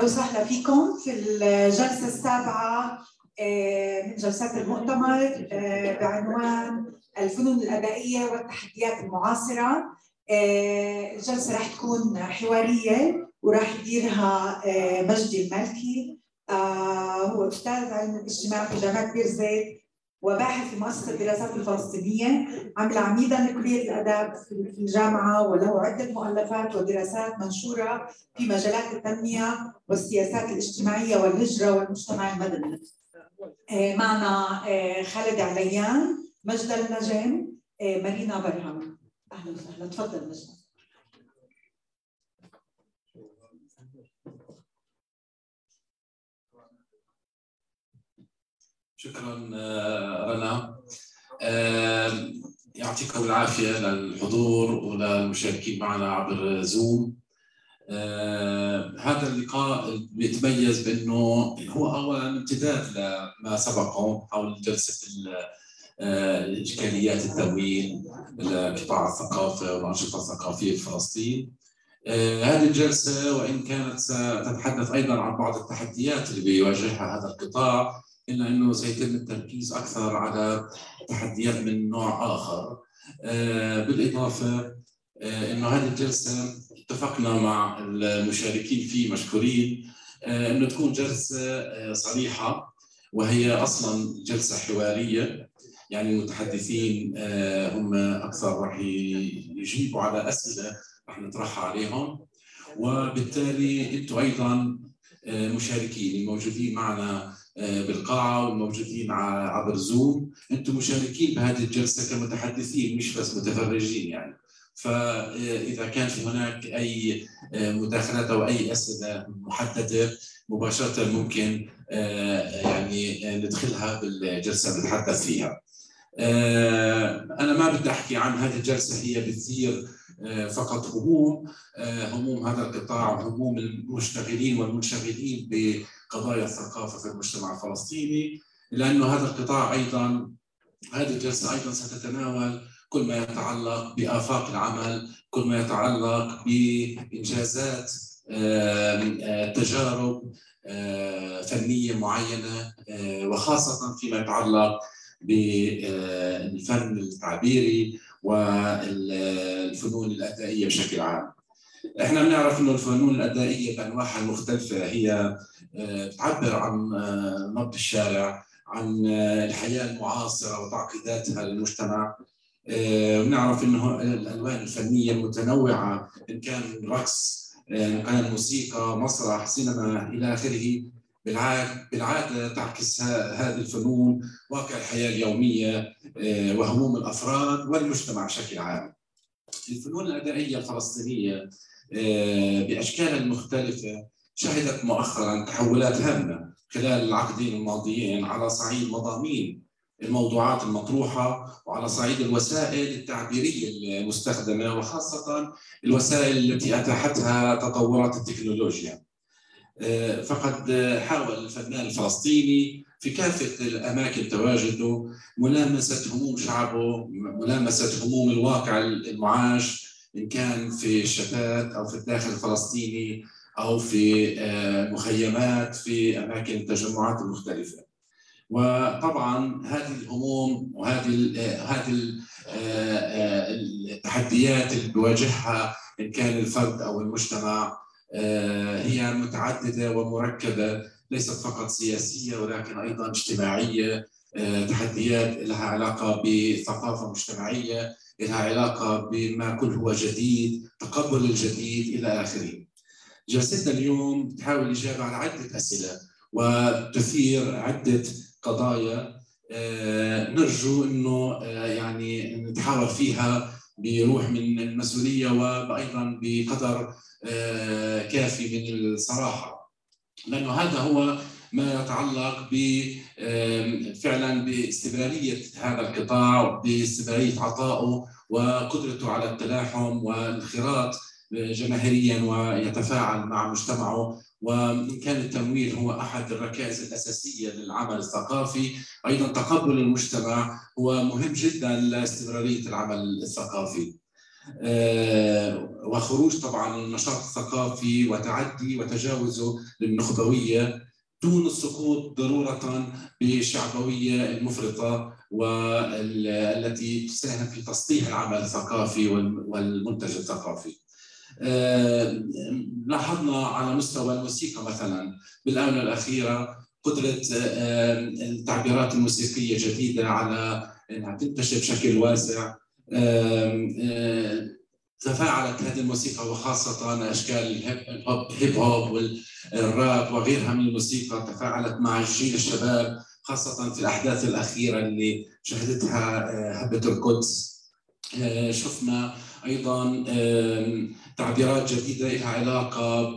أهلا وسهلا فيكم في الجلسة السابعة آه، من جلسات المؤتمر آه، بعنوان الفنون الأدائية والتحديات المعاصرة. آه، الجلسة راح تكون حوارية وراح يديرها مجدي المالكي هو أستاذ علم الاجتماع في جامعة بير زيت وباحث في مؤسسة الدراسات الفلسطينية عمل عميدا لكلية الآداب في الجامعة وله عدة مؤلفات ودراسات منشورة في مجالات التنمية والسياسات الاجتماعية والهجرة والمجتمع المدني. آه، معنا آه، خالد عليان مجد النجم آه، مارينا برهم أهلا وسهلا. تفضل مجد. شكرا آه، رنا. آه، يعطيكم العافية للحضور وللمشاركين معنا عبر زوم آه، هذا اللقاء بيتميز بأنه هو اولا امتداد لما سبقه حول جلسة اشكاليات التمويل لقطاع الثقافة والأنشطة الثقافية في فلسطين. هذه الجلسة وإن كانت ستتحدث أيضا عن بعض التحديات اللي بيواجهها هذا القطاع. إلا أنه سيتم التركيز أكثر على تحديات من نوع آخر. آه، بالإضافة آه، إنه هذه الجلسة اتفقنا مع المشاركين فيه مشكورين آه، إنه تكون جلسة صريحة وهي أصلا جلسة حوارية. يعني المتحدثين هم أكثر راح يجيبوا على أسئلة راح نطرحها عليهم. وبالتالي أنتم أيضا مشاركين الموجودين معنا آه، بالقاعة والموجودين عبر زوم أنتم مشاركين بهذه الجلسة كمتحدثين مش بس متفرجين يعني. فإذا كان في هناك أي آه، مداخلات أو أي أسئلة محددة مباشرة ممكن آه، يعني ندخلها بالجلسة نتحدث فيها. أنا ما بدي أحكي عن هذه الجلسة هي بتثير فقط هموم. هموم هذا القطاع هموم المشتغلين والمنشغلين قضايا الثقافة في المجتمع الفلسطيني لأنه هذا القطاع أيضا هذه الجلسة أيضا ستتناول كل ما يتعلق بآفاق العمل، كل ما يتعلق بإنجازات تجارب فنية معينة وخاصة فيما يتعلق بالفن التعبيري والفنون الأدائية بشكل عام. إحنا بنعرف إنه الفنون الأدائية بأنواعها المختلفه هي آه، تعبر عن آه، نبض الشارع عن آه، الحياة المعاصرة وتعقيداتها للمجتمع ونعرف إنه الألوان الفنية المتنوعة إن كان رقص إن كان موسيقى مسرح سينما إلى آخره بالعادة تعكس هذه الفنون واقع الحياة اليومية وهموم الأفراد والمجتمع بشكل عام. الفنون الأدائية الفلسطينية باشكالها المختلفه شهدت مؤخرا تحولات هامة خلال العقدين الماضيين على صعيد مضامين الموضوعات المطروحة وعلى صعيد الوسائل التعبيرية المستخدمة وخاصة الوسائل التي أتاحتها تطورات التكنولوجيا. آه، فقد حاول الفنان الفلسطيني في كافة الأماكن تواجده ملامسة هموم شعبه، ملامسة هموم الواقع المعاش إن كان في الشتات أو في الداخل الفلسطيني أو في آه، مخيمات في أماكن التجمعات المختلفة. وطبعا هذه الهموم وهذه آه، هذه آه، التحديات اللي بيواجهها إن كان الفرد أو المجتمع هي متعددة ومركبة ليست فقط سياسية ولكن أيضا اجتماعية تحديات لها علاقة بثقافة مجتمعية لها علاقة بما كل هو جديد تقبل الجديد إلى آخره جلستنا اليوم تحاول الإجابة على عدة أسئلة وتثير عدة قضايا. آه، نرجو أنه آه، يعني نتحاور فيها بروح من المسؤولية وأيضا بقدر آه، كافي من الصراحة. لأنه هذا هو ما يتعلق فعلا باستمرارية هذا القطاع باستمرارية عطائه وقدرته على التلاحم والانخراط جماهيريا ويتفاعل مع مجتمعه وإن كان التمويل هو أحد الركائز الأساسية للعمل الثقافي أيضا تقبل المجتمع هو مهم جدا لاستمرارية العمل الثقافي وخروج طبعا النشاط الثقافي وتعدي وتجاوزه للنخبوية دون السقوط ضرورة بالشعبويه المفرطة والتي تساهم في تسطيح العمل الثقافي والمنتج الثقافي. لاحظنا على مستوى الموسيقى مثلا. بالآونة الأخيرة قدرة التعبيرات الموسيقية جديدة على إنها تنتشر بشكل واسع. تفاعلت هذه الموسيقى وخاصة أشكال الهيب هوب والراب وغيرها من الموسيقى. تفاعلت مع جيل الشباب خاصة في الأحداث الأخيرة اللي شهدتها هبة القدس. شفنا أيضا تعبيرات جديدة لها علاقة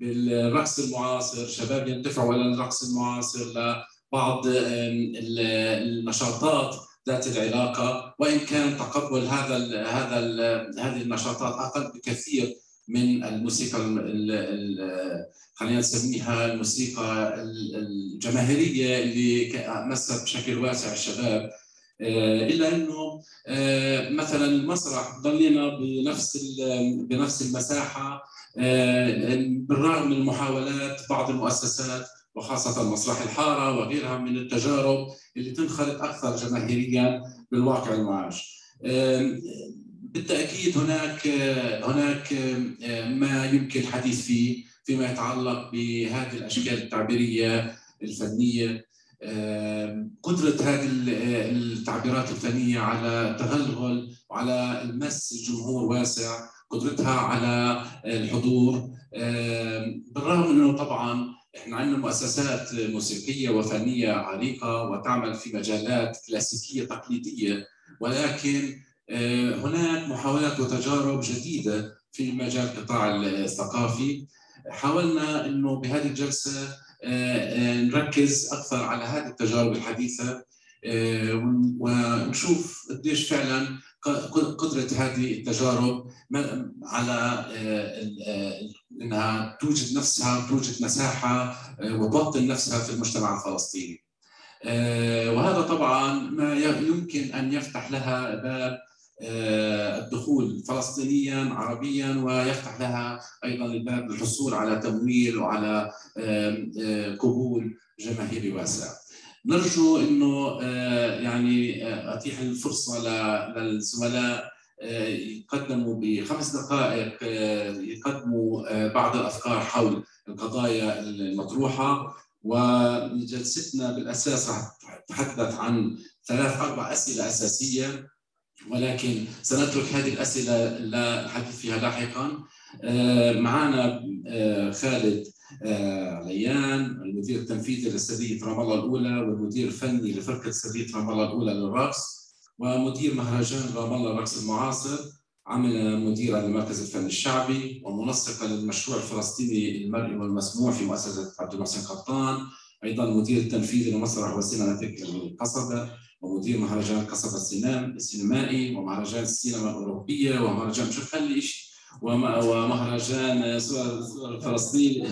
بالرقص المعاصر. شباب يندفعوا إلى الرقص المعاصر لبعض النشاطات ذات العلاقة. وإن كان تقبل هذا ال هذا ال هذه النشاطات أقل بكثير من الموسيقى خلينا نسميها الموسيقى الجماهيرية اللي مست بشكل واسع الشباب. إلا إنه مثلا المسرح ضلينا بنفس بنفس المساحة بالرغم من محاولات بعض المؤسسات وخاصة مسرح الحارة وغيرها من التجارب اللي تنخرط أكثر جماهيريا بالواقع المعاش. بالتأكيد هناك هناك ما يمكن الحديث فيه فيما يتعلق بهذه الأشكال التعبيرية الفنية. قدرة هذه التعبيرات الفنية على التغلغل وعلى المس الجمهور واسع قدرتها على الحضور. بالرغم انه طبعا إحنا عندنا مؤسسات موسيقية وفنية عريقه وتعمل في مجالات كلاسيكية تقليدية ولكن آه، هناك محاولات وتجارب جديدة في مجال القطاع الثقافي. حاولنا إنه بهذه الجلسة آه، آه، نركز أكثر على هذه التجارب الحديثة ونشوف قديش فعلا قدرة هذه التجارب على إنها توجد نفسها توجد مساحة آه، وتوطن نفسها في المجتمع الفلسطيني. آه، وهذا طبعا ما يمكن أن يفتح لها باب آه، الدخول فلسطينيا عربيا ويفتح لها أيضا الباب للحصول على تمويل وعلى قبول جماهيري واسع. نرجو إنه يعني أتيح الفرصة للزملاء يقدموا بخمس دقائق يقدموا بعض الأفكار حول القضايا المطروحة وجلستنا بالأساس راح تتحدث عن ثلاث أربع أسئلة أساسية ولكن سنترك هذه الأسئلة للحديث فيها لاحقا. معنا خالد عليان المدير التنفيذي لسريه رام الله الأولى والمدير الفني لفرقة سريه رام الله الأولى للرقص ومدير مهرجان رام الله الرقص المعاصر عمل مديرا لمركز الفن الشعبي ومنسقا للمشروع الفلسطيني المرئي والمسموع في مؤسسة عبد المحسن قطان. أيضا مدير التنفيذي لمسرح وسينماتيك القصبة. ومدير مهرجان القصبه السينمائي ومهرجان السينما الأوروبية ومهرجان خلي شيء ومهرجان صور فلسطين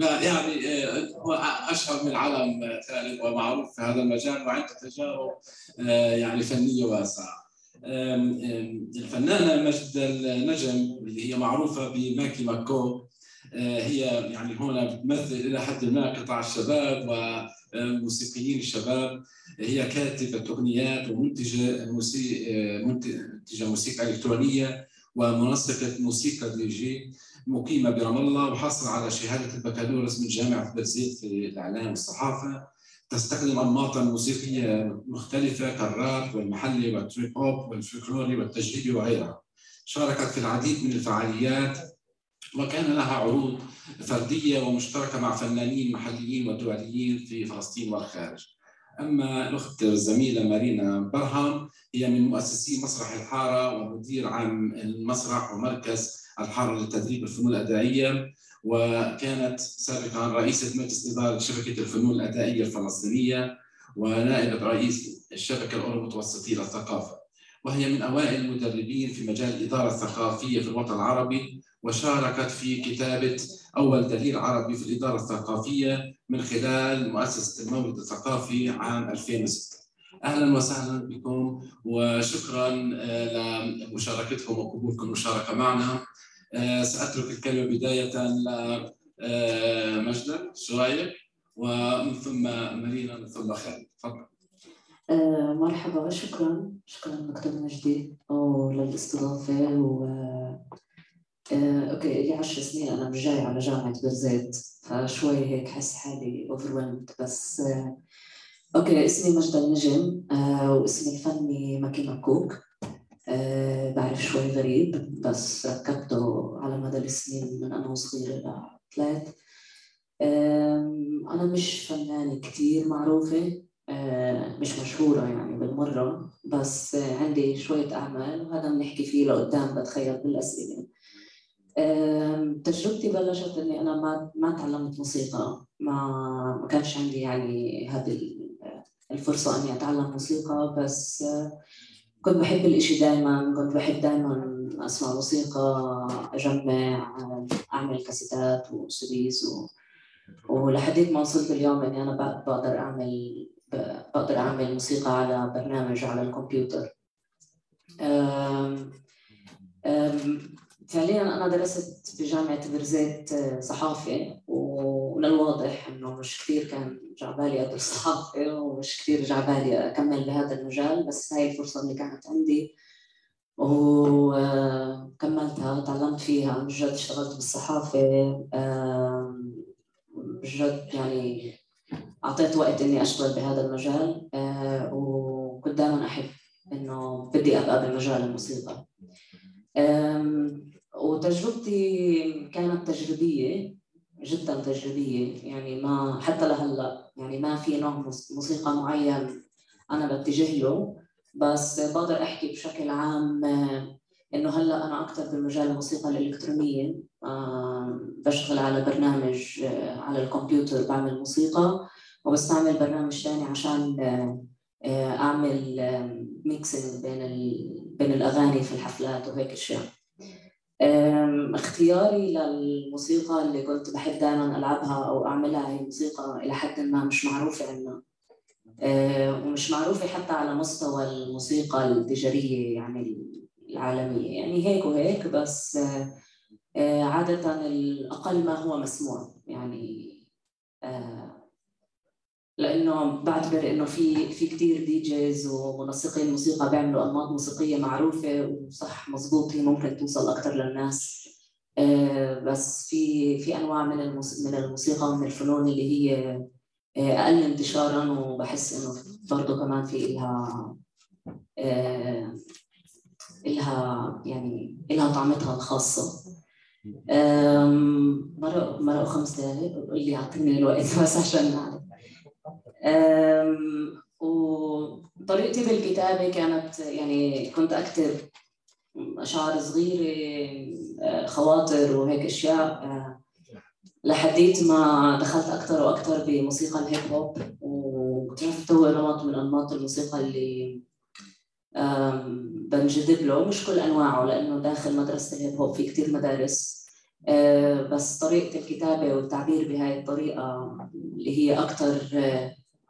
يعني هو أشهر من علم خالد ومعروف في هذا المجال وعنده تجارب يعني فنية واسعة. الفنانة مجد النجم اللي هي معروفة بماكي ماكو هي يعني هنا بتمثل إلى حد ما قطاع الشباب وموسيقيين الشباب. هي كاتبة أغنيات ومنتجة موسيقى منتجة موسيقى إلكترونية ومنسقة موسيقى دي جي مقيمة برام الله وحاصلة على شهادة البكالوريوس من جامعة بيرزيت في الإعلام والصحافة. تستخدم أنماطا موسيقية مختلفة كالراب والمحلي وال trip hop والفلكلوري والتجريبي وغيرها. شاركت في العديد من الفعاليات وكان لها عروض فردية ومشتركة مع فنانين محليين ودوليين في فلسطين والخارج. أما الأخت الزميلة مارينا برهم هي من مؤسسي مسرح الحارة ومدير عام المسرح ومركز الحارة لتدريب الفنون الأدائية وكانت سابقا رئيسة مجلس إدارة شبكة الفنون الأدائية الفلسطينية ونائبة رئيس الشبكة الأورو متوسطية للثقافة. وهي من أوائل المدربين في مجال الإدارة الثقافية في الوطن العربي وشاركت في كتابة أول دليل عربي في الإدارة الثقافية من خلال مؤسسة المولد الثقافي عام 2006 أهلا وسهلا بكم وشكرا لمشاركتكم وقبولكم المشاركة معنا. سأترك الكلمة بداية لمجدل شوية ومن ثم مارينا من ثم خالد. تفضل. آه مرحبا شكرا. شكرا دكتور مجدي وللاستضافة و آه okay لي 10 سنين أنا مش جاي على جامعة بيرزيت فشوي هيك حس حالي overwhelmed بس آه أوكي اسمي مجدة النجم آه واسمي الفني ماكي مكوك آه بعرف شوي غريب بس ركبته على مدى السنين من أنا وصغيرة لطلعت أنا مش فنانة كتير معروفة آه، مش مشهورة يعني بالمرة بس عندي شوية أعمال وهذا بنحكي فيه لقدام بتخيل بالأسئلة. تجربتي بلشت إني أنا ما ما تعلمت موسيقى. ما ما كانش عندي يعني هذه الفرصة إني أتعلم موسيقى بس كنت بحب الإشي دائما كنت بحب دائما أسمع موسيقى أجمع أعمل كاسيتات وسديس و... ولحديت ما وصلت اليوم إني أنا بقدر أعمل بقدر أعمل موسيقى على برنامج على الكمبيوتر. أم أم فعليا أنا درست بجامعه برزيت صحافة وللواضح إنه مش كثير كان جعبالي أدرس صحافة ومش كثير جعبالي أكمل بهذا المجال بس هاي الفرصة اللي كانت عندي وكملتها تعلمت فيها. عن جد اشتغلت بالصحافة بجد يعني أعطيت وقت إني أشتغل بهذا المجال آه وكنت دائما أحب إنه بدي أبقى بمجال الموسيقى. وتجربتي كانت تجريبية جدا تجريبية. يعني ما حتى لهلأ يعني ما في نوع موسيقى معين أنا بتجه له. بس بقدر أحكي بشكل عام آه، إنه هلأ أنا أكثر بمجال الموسيقى الإلكترونية. بشتغل على برنامج آه، على الكمبيوتر بعمل موسيقى وبستعمل برنامج ثاني عشان آه، أعمل ميكسينج بين بين الأغاني في الحفلات وهيك أشياء. اختياري للموسيقى اللي كنت بحب دائما ألعبها أو أعملها هي موسيقى إلى حد ما مش معروفة عندنا ومش معروفة حتى على مستوى الموسيقى التجارية يعني العالمية. يعني هيك وهيك بس آه، عادة الأقل ما هو مسموع. يعني آه، لأنه بعتبر إنه في في كثير دي جيز ومنسقين موسيقى بيعملوا أنماط موسيقية معروفة وصح مزبوط هي ممكن توصل أكثر للناس. آه، بس في في أنواع من من الموسيقى ومن الفنون اللي هي أقل انتشارا وبحس إنه برضه كمان في إلها إلها يعني إلها طعمتها الخاصة. مرة مرة خمس دقائق بقول لي أعطيني الوقت بس عشان نعرف وطريقتي بالكتابة كانت يعني كنت أكتب أشعار صغيرة آه، خواطر وهيك أشياء آه، لحديت ما دخلت أكثر وأكثر بموسيقى الهيب هوب واكتشفت هو نمط من أنماط الموسيقى اللي بنجذب له. مش كل أنواعه لأنه داخل مدرسة الهيب هوب في كثير مدارس. آه، بس طريقة الكتابة والتعبير بهاي الطريقة اللي هي أكثر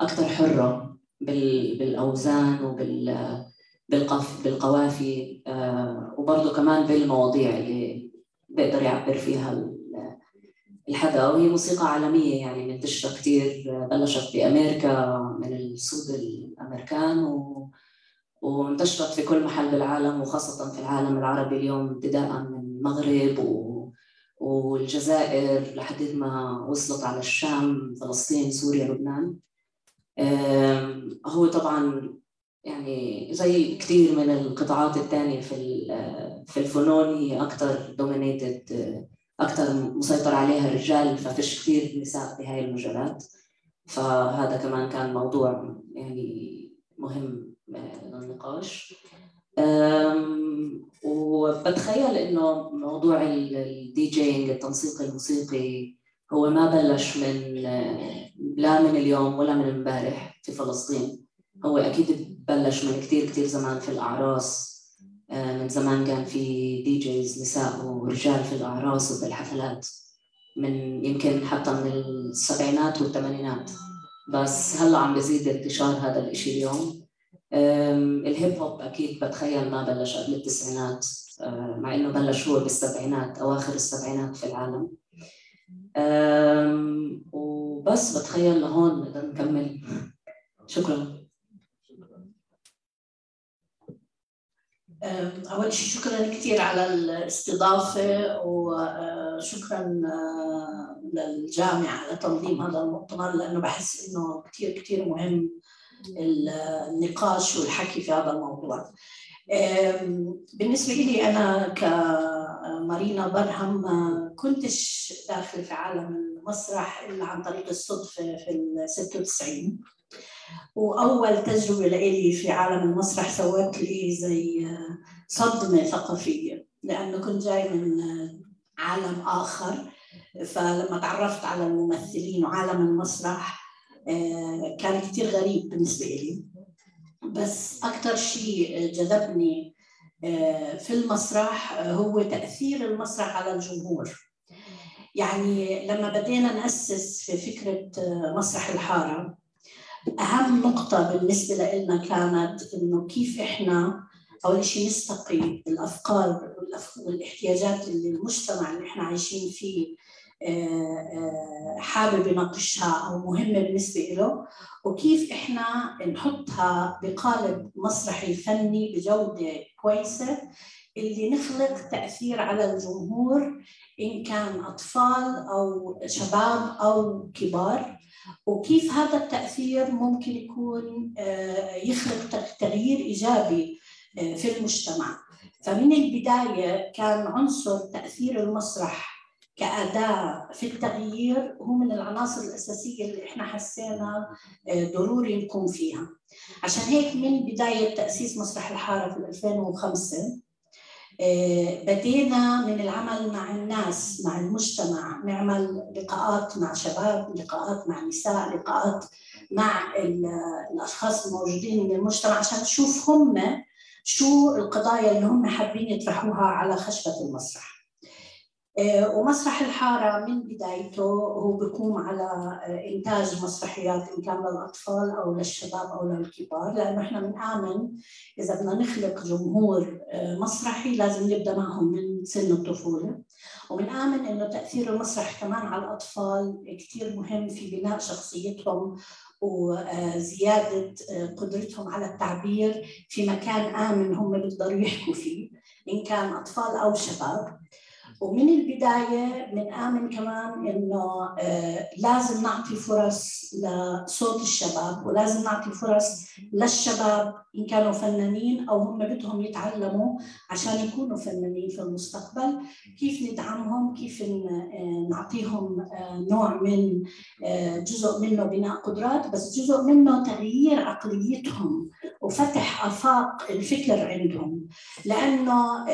أكثر حرة بالأوزان وبال بالقف بالقوافي آه، وبرضه كمان بالمواضيع اللي بيقدر يعبر فيها الحدا. وهي موسيقى عالمية يعني منتشرة كثير بلشت بأمريكا من السود الأمريكان و وانتشرت في كل محل بالعالم وخاصة في العالم العربي اليوم ابتداء من المغرب و... والجزائر لحد ما وصلت على الشام فلسطين سوريا لبنان. هو طبعا يعني زي كثير من القطاعات الثانية في في الفنون هي أكثر دومينيتد أكثر مسيطر عليها الرجال ففيش كثير نساء بهاي المجالات. فهذا كمان كان موضوع يعني مهم للنقاش. وبتخيل إنه موضوع ال DJing التنسيق الموسيقي هو ما بلش من لا من اليوم ولا من امبارح في فلسطين. هو أكيد بلش من كثير كثير زمان في الأعراس. من زمان كان في DJs نساء ورجال في الأعراس وبالحفلات. من يمكن حتى من السبعينات والثمانينات. بس هلأ عم بزيد انتشار هذا الإشي اليوم. الهيب هوب أكيد بتخيل ما بلش قبل التسعينات. مع إنه بلش هو بالسبعينات أواخر السبعينات في العالم. وبس بتخيل لهون بدنا نكمل. شكرا. أول شيء شكرا كثير على الاستضافة وشكرا للجامعة على تنظيم هذا المؤتمر لأنه بحس إنه كثير كثير مهم النقاش والحكي في هذا الموضوع. بالنسبة لي أنا كمارينا برهم كنتش داخل في عالم المسرح إلا عن طريق الصدفة في ال 96 وأول تجربة لإلي في عالم المسرح سوت لي زي صدمة ثقافية لأنه كنت جاي من عالم آخر. فلما تعرفت على الممثلين وعالم المسرح آه، كان كثير غريب بالنسبة لي بس أكثر شيء جذبني آه، في المسرح هو تأثير المسرح على الجمهور. يعني لما بدينا نأسس في فكرة آه، مسرح الحارة أهم نقطة بالنسبة لنا كانت إنه كيف إحنا أول شيء نستقي الأفكار والاحتياجات اللي المجتمع اللي إحنا عايشين فيه حابب يناقشها أو مهمه بالنسبة له وكيف إحنا نحطها بقالب مسرحي فني بجودة كويسة اللي نخلق تأثير على الجمهور إن كان أطفال أو شباب أو كبار. وكيف هذا التأثير ممكن يكون آه، يخلق تغيير إيجابي آه، في المجتمع. فمن البداية كان عنصر تأثير المسرح كأداة في التغيير هو من العناصر الأساسية اللي إحنا حسينا آه، ضروري نكون فيها. عشان هيك من بداية تأسيس مسرح الحارة في 2005 آه، بدينا من العمل مع الناس مع المجتمع نعمل لقاءات مع شباب لقاءات مع نساء لقاءات مع الأشخاص الموجودين من المجتمع عشان نشوف هم شو القضايا اللي هم حابين يطرحوها على خشبة المسرح. آه، ومسرح الحارة من بدايته هو بيقوم على آه، إنتاج مسرحيات إن كان للأطفال أو للشباب أو للكبار لأنه إحنا بنآمن إذا بدنا نخلق جمهور آه، مسرحي لازم نبدأ معهم من سن الطفولة. وبنآمن إنه تأثير المسرح كمان على الأطفال كثير مهم في بناء شخصيتهم وزيادة قدرتهم على التعبير في مكان آمن هم بيقدروا يحكوا فيه إن كان أطفال أو شباب. ومن البداية بنآمن كمان إنه آه، لازم نعطي فرص لصوت الشباب ولازم نعطي فرص للشباب إن كانوا فنانين أو هم بدهم يتعلموا عشان يكونوا فنانين في المستقبل. كيف ندعمهم؟ كيف آه، نعطيهم آه، نوع من جزء منه بناء قدرات بس جزء منه تغيير عقليتهم. وفتح آفاق الفكر عندهم. لأنه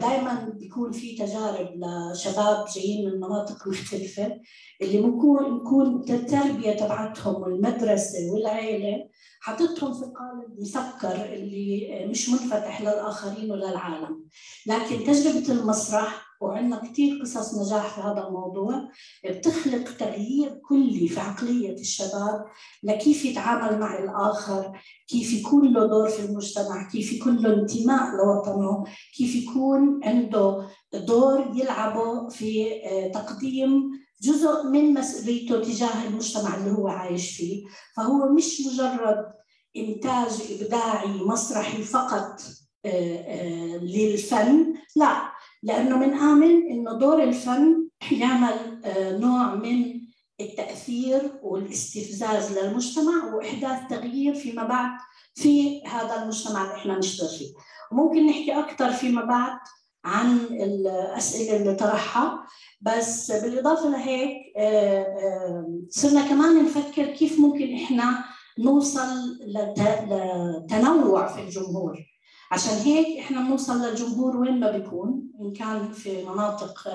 دائما بيكون في تجارب لشباب جايين من مناطق مختلفة اللي ممكن نكون التربية تبعتهم والمدرسة والعيلة حطتهم في قالب مسكر اللي مش منفتح للآخرين وللعالم لكن تجربة المسرح وعندنا كثير قصص نجاح في هذا الموضوع. بتخلق تغيير كلي في عقلية الشباب لكيف يتعامل مع الآخر كيف يكون له دور في المجتمع كيف يكون له انتماء لوطنه كيف يكون عنده دور يلعبه في آه، تقديم جزء من مسؤوليته تجاه المجتمع اللي هو عايش فيه. فهو مش مجرد إنتاج إبداعي مسرحي فقط آه، آه، للفن لا. لأنه بنآمن إنه دور الفن يعمل نوع من التأثير والاستفزاز للمجتمع وإحداث تغيير فيما بعد في هذا المجتمع اللي إحنا نشتغل فيه. وممكن نحكي أكثر فيما بعد عن الأسئلة اللي طرحها بس بالإضافة لهيك آه، آه، صرنا كمان نفكر كيف ممكن إحنا نوصل لتنوع في الجمهور. عشان هيك إحنا بنوصل للجمهور وين ما بيكون إن كان في مناطق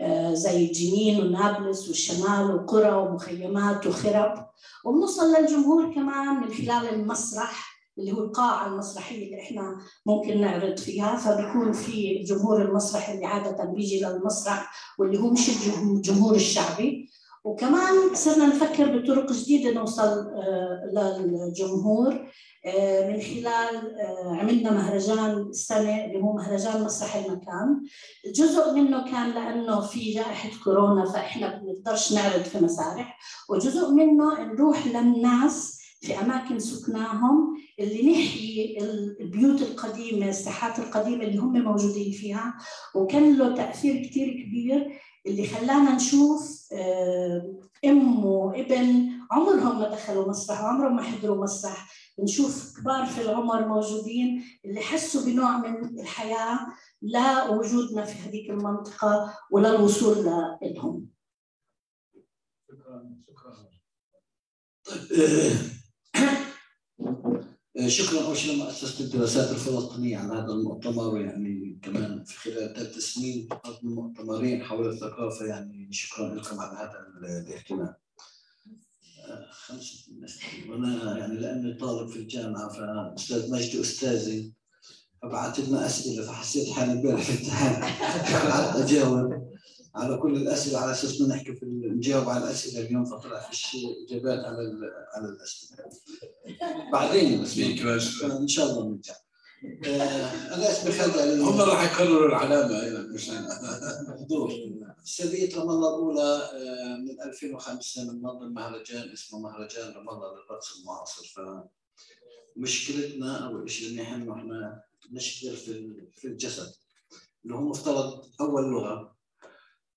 آه، زي جنين ونابلس والشمال وقرى ومخيمات وخرب. وبنوصل للجمهور كمان من خلال المسرح اللي هو القاعة المسرحية اللي إحنا ممكن نعرض فيها. فبيكون في جمهور المسرح اللي عادة بيجي للمسرح واللي هو مش الجمهور الشعبي. وكمان صرنا نفكر بطرق جديدة نوصل آه، للجمهور. آه، من خلال آه، عملنا مهرجان السنة اللي هو مهرجان مسرح المكان. جزء منه كان لأنه في جائحة كورونا فإحنا بنقدرش نعرض في مسارح. وجزء منه نروح للناس في أماكن سكناهم اللي نحيي البيوت القديمة الساحات القديمة اللي هم موجودين فيها. وكان له تأثير كتير كبير اللي خلانا نشوف ام وابن عمرهم ما دخلوا مسرح وعمرهم ما حضروا مسرح. نشوف كبار في العمر موجودين اللي حسوا بنوع من الحياة لا وجودنا في هذيك المنطقة ولا الوصول لهم شكرا شكرا طيب شكرا أول شيء لمؤسسه الدراسات الفلسطينية على هذا المؤتمر يعني كمان في خلال ثلاث سنين مؤتمرين حول الثقافة يعني شكرا لكم على هذا الاهتمام. خمسة وأنا يعني لأني طالب في الجامعة فأستاذ مجدي أستاذي فبعث لنا أسئلة فحسيت حالي امبارح في الامتحان. قعدت أجاوب على كل الأسئلة على أساس انه نحكي في نجاوب على الأسئلة اليوم فطلع فيش إجابات على على الأسئلة. بعدين بس. إن شاء الله نرجع. آه، أنا اسمي خالد علي هم راح يكرروا العلامة هنا مش دور سريه رام الله الاولى آه، من 2005 بننظم مهرجان اسمه مهرجان رام الله للرقص المعاصر. ف مشكلتنا أو الشيء اللي نحن إحنا نشتغل في في الجسد اللي هو مفترض أول لغة.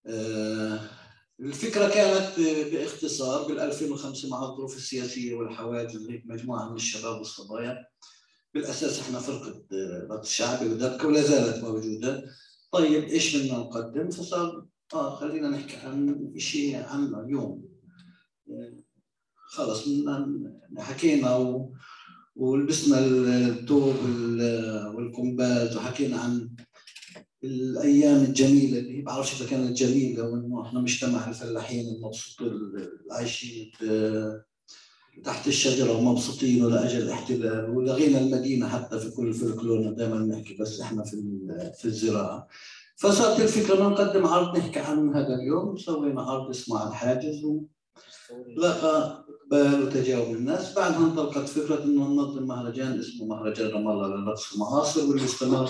آه، الفكرة كانت باختصار بال 2005 مع الظروف السياسية والحوادث مجموعة من الشباب والصبايا. بالأساس إحنا فرقة رقص شعبي ودبكه ولا زالت موجودة. طيب إيش بدنا نقدم؟ فصار آه خلينا نحكي عن شيء عن اليوم. آه، خلص حكينا و... ولبسنا الثوب والكمبات وحكينا عن الأيام الجميلة اللي بعرفش إذا كانت جميلة وإنه إحنا مجتمع الفلاحين المبسوط عايشين تحت الشجرة ومبسوطين ولاجل الاحتلال ولغينا المدينة حتى في كل فلكلورنا دائما نحكي بس إحنا في في الزراعة. فصارت الفكرة نقدم عرض نحكي عن هذا اليوم. سوينا عرض اسمه الحاجز لقى اقبال وتجاوب الناس. بعدها انطلقت فكرة إنه ننظم مهرجان اسمه مهرجان رام الله للرقص المعاصر واللي استمر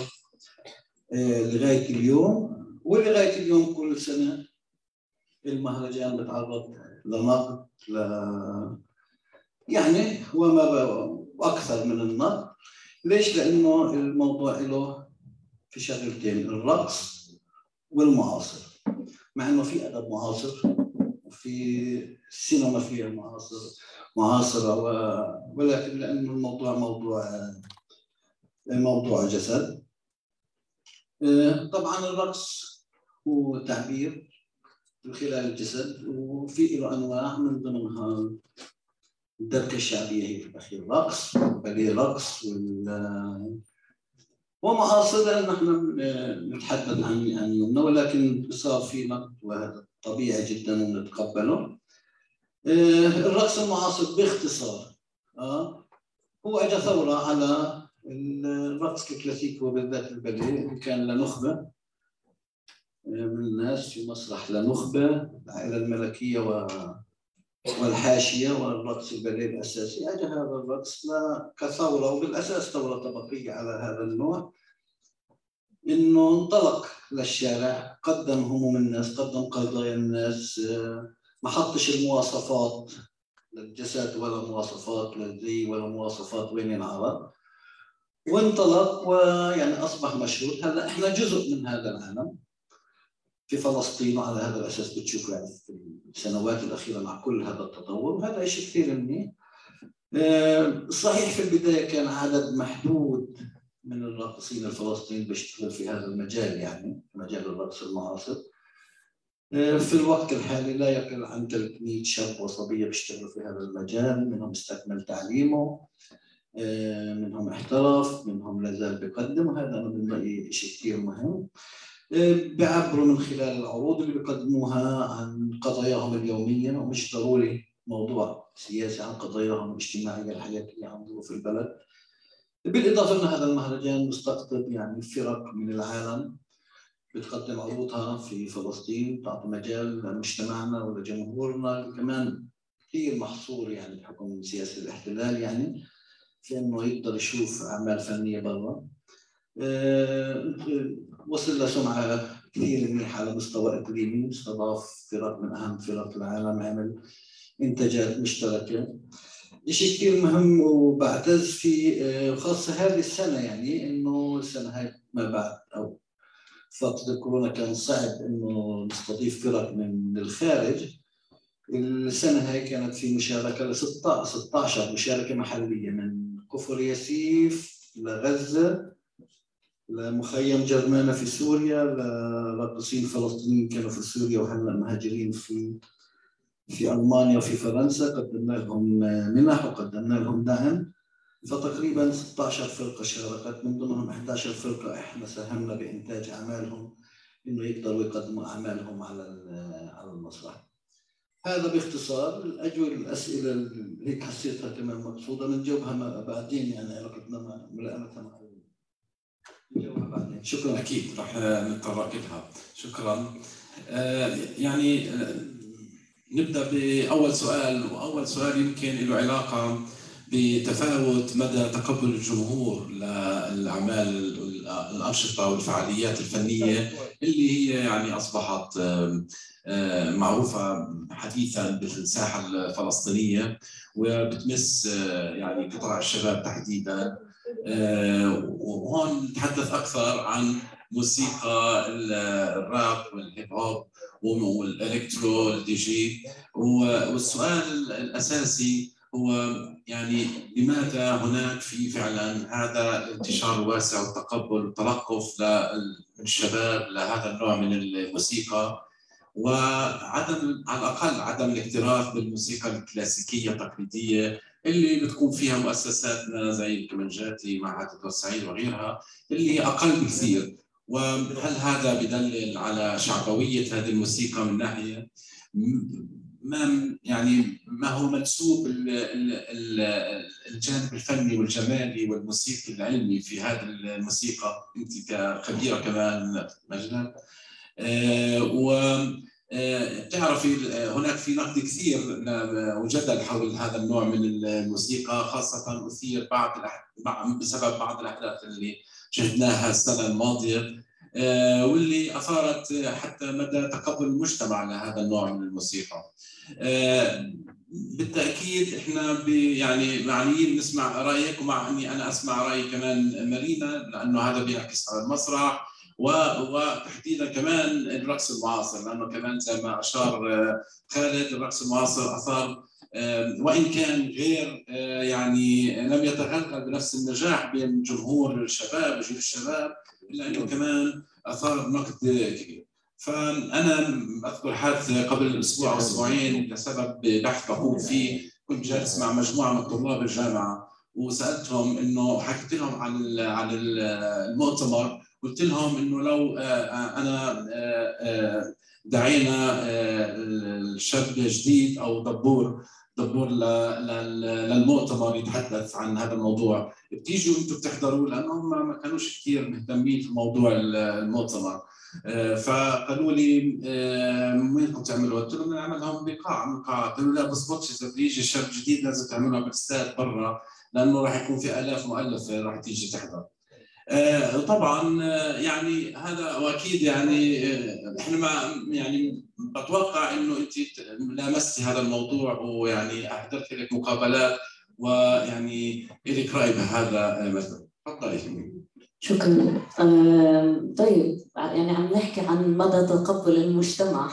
آه، لغاية اليوم. ولغاية اليوم كل سنة المهرجان بتعرض لنقد يعني وما وأكثر من النقد ليش؟ لأنه الموضوع له في شغلتين الرقص والمعاصر. مع إنه في أدب معاصر وفي السينما فيها معاصر معاصرة ولكن لأنه الموضوع موضوع موضوع جسد. طبعا الرقص هو تعبير من خلال الجسد وفي له أنواع من ضمنها الدبكه الشعبية هي في الأخير رقص باليه رقص وال ومعاصر لأن نحن نتحدث عن عن ولكن صار في نقد وهذا طبيعي جدا ونتقبله. آه، الرقص المعاصر باختصار آه، هو اجى ثورة على الرقص الكلاسيكي وبالذات الباليه كان لنخبه آه، من الناس في مسرح لنخبه العائلة الملكية و والحاشية والرقص الباليه الأساسي. اجى هذا الرقص كثورة وبالأساس ثورة طبقية على هذا النوع إنه انطلق للشارع قدم هموم الناس قدم قضايا الناس آه، ما حطش المواصفات للجسد ولا مواصفات للزي ولا مواصفات وين ينعرض وانطلق ويعني أصبح مشهور هلا إحنا جزء من هذا العالم. في فلسطين وعلى هذا الأساس بتشوفوا يعني السنوات الأخيرة مع كل هذا التطور وهذا شيء كثير منيح آه، صحيح في البداية كان عدد محدود من الراقصين الفلسطينيين بيشتغل في هذا المجال يعني مجال الرقص المعاصر. آه، في الوقت الحالي لا يقل عن 300 شاب وصبية بيشتغلوا في هذا المجال منهم استكمل تعليمه آه، منهم احترف منهم لا زال بيقدم وهذا أنا من رأيي شيء كثير مهم. بيعبروا من خلال العروض اللي بيقدموها عن قضاياهم اليومية ومش ضروري موضوع سياسي عن قضاياهم الاجتماعية الحياتيه عن ظروف البلد. بالإضافة إن هذا المهرجان مستقطب يعني فرق من العالم. بتقدم عروضها في فلسطين تعطي مجال لمجتمعنا ولجمهورنا. كمان كثير محصور يعني بحكم سياسة الاحتلال يعني في إنه يقدر يشوف أعمال فنية برا. آه، وصل لسمعة كثير منيحه على مستوى إقليمي استضاف فرق من أهم فرق العالم عمل إنتاجات مشتركة. شيء كثير مهم وبعتز فيه آه، خاصة هذه السنة يعني إنه السنة هاي ما بعد أو فترة كورونا كان صعب إنه نستضيف فرق من الخارج. السنة هاي كانت في مشاركة ل 16 مشاركة محلية من كفر ياسيف لغزة لمخيم جرمانة في سوريا لراقصين فلسطينيين كانوا في سوريا وهلا مهاجرين في في ألمانيا وفي فرنسا قدمنا لهم منح وقدمنا لهم دعم فتقريبا 16 فرقة شاركت من ضمنهم 11 فرقة إحنا ساهمنا بإنتاج أعمالهم إنه يقدروا يقدموا أعمالهم على على المسرح. هذا باختصار الأجوبة الاسئله اللي هيك حسيتها كمان مقصوده بنجاوبها بعدين يعني علاقتنا ملائمتها مع شكرا أكيد رح نتطرق لها شكرا. آه يعني آه نبدأ بأول سؤال وأول سؤال يمكن له علاقة بتفاوت مدى تقبل الجمهور للأعمال الأنشطة والفعاليات الفنية اللي هي يعني أصبحت معروفة حديثا بالساحة الفلسطينية وبتمس يعني قطاع الشباب تحديدا. وهون نتحدث أكثر عن موسيقى الراب وال hip hop وال electro ال DJ والسؤال الأساسي هو يعني لماذا هناك في فعلا هذا الانتشار الواسع والتقبل والتلقف للشباب لهذا النوع من الموسيقى وعدم على الأقل عدم الاكتراث بالموسيقى الكلاسيكية التقليدية اللي بتكون فيها مؤسساتنا زي الكمنجاتي معهد السعيد وغيرها اللي أقل بكثير وهل هذا بدلل على شعبوية هذه الموسيقى من ناحية ما يعني ما هو منسوب الجانب الفني والجمالي والموسيقي العلمي في هذه الموسيقى؟ أنت كخبيرة كمان آه، و آه، تعرفي هناك في نقد كثير وجدل حول هذا النوع من الموسيقى خاصة أثير بعض بسبب بعض الأحداث اللي شهدناها السنة الماضية آه، واللي أثارت حتى مدى تقبل المجتمع لهذا النوع من الموسيقى. آه، بالتأكيد إحنا يعني معنيين نسمع رأيك ومع أني أنا أسمع راي كمان مارينا لأنه هذا بيعكس على المسرح وتحديدا كمان الرقص المعاصر لأنه كمان زي ما اشار آه، خالد الرقص المعاصر أثار وإن كان غير يعني لم يتغلغل بنفس النجاح بين جمهور الشباب وجيل الشباب إلا أنه كمان أثار نقد كبير. فأنا أذكر حادث قبل أسبوع أو أسبوعين لسبب بحث بقوم فيه كنت جالس مع مجموعة من طلاب الجامعة وسألتهم إنه حكيت لهم عن عن المؤتمر قلت لهم إنه لو آه، آه، أنا آه، دعينا الشاب جديد أو دبور دبور للمؤتمر يتحدث عن هذا الموضوع بتيجوا أنتم بتحضروا لانهم ما كانوش كثير مهتمين في موضوع المؤتمر فقالوا لي وين كنت تعملوا؟ قلت لهم نعملهم بقاع من قاعة قالوا لا بزبطش إذا بيجي شاب جديد لازم تعملها بالاستاد برا لأنه راح يكون في آلاف مؤلفة راح تيجي تحضر. آه، طبعا يعني هذا وأكيد يعني إحنا ما يعني بتوقع إنه أنت لامستي هذا الموضوع ويعني أحضرت لك مقابلات ويعني لك رأي بهذا مثلا تفضلي. شكرا. آه طيب يعني عم نحكي عن مدى تقبل المجتمع.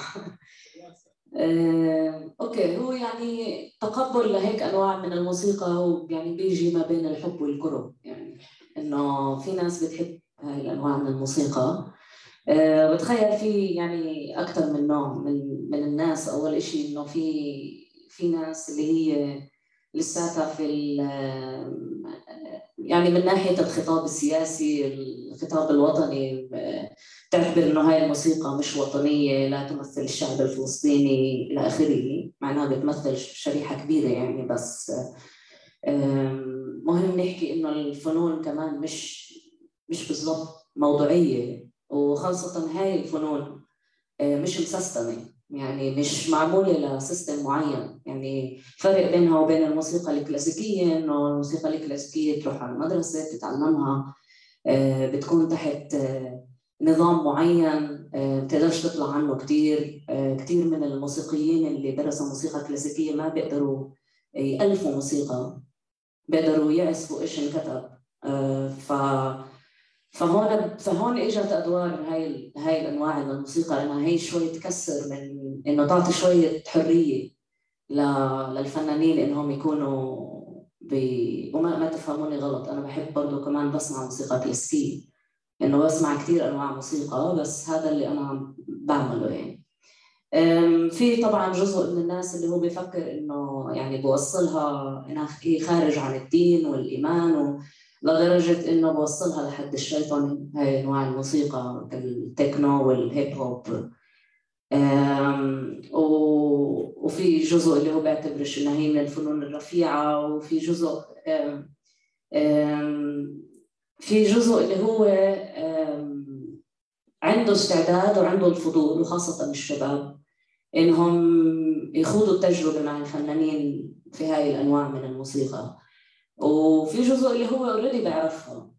آه، أوكي هو يعني تقبل لهيك أنواع من الموسيقى هو يعني بيجي ما بين الحب والكره يعني. إنه في ناس بتحب هاي الأنواع من الموسيقى. آه بتخيل في يعني أكثر من نوع من من الناس. أول شيء إنه في في ناس اللي هي لساتها في يعني من ناحية الخطاب السياسي الخطاب الوطني تعتبر إنه هاي الموسيقى مش وطنية لا تمثل الشعب الفلسطيني إلى آخره. مع انها بتمثل شريحة كبيرة يعني بس مهم نحكي إنه الفنون كمان مش مش بالضبط موضوعية وخاصة هاي الفنون مش مسستمة. يعني مش معمولة لسيستم معين. يعني فرق بينها وبين الموسيقى الكلاسيكية إنه الموسيقى الكلاسيكية تروح على المدرسة تتعلمها آه، بتكون تحت آه، نظام معين آه، بتقدرش تطلع عنه كتير. كتير من الموسيقيين اللي درسوا موسيقى كلاسيكية ما بيقدروا يألفوا موسيقى. بيقدروا يعزفوا إيش انكتب. ف فهون فهون إجت أدوار هاي هاي الأنواع من الموسيقى إنها هي شوي تكسر من إنه تعطي شوية حرية للفنانين إنهم يكونوا ب... وما ما تفهموني غلط أنا بحب برضه كمان بسمع موسيقى كلاسيكية إنه بسمع كثير أنواع موسيقى بس هذا اللي أنا بعمله يعني. في طبعا جزء من الناس اللي هو بيفكر إنه يعني بوصلها إنها هي خارج عن الدين والإيمان و... لدرجة إنه بوصلها لحد الشيطان هاي أنواع الموسيقى التكنو والهيب هوب. وفي جزء اللي هو بيعتبرش إنها هي من الفنون الرفيعة وفي جزء في جزء اللي هو عنده استعداد وعنده الفضول وخاصة الشباب. إنهم يخوضوا التجربة مع الفنانين في هاي الأنواع من الموسيقى. وفي جزء اللي هو اوريدي بيعرفها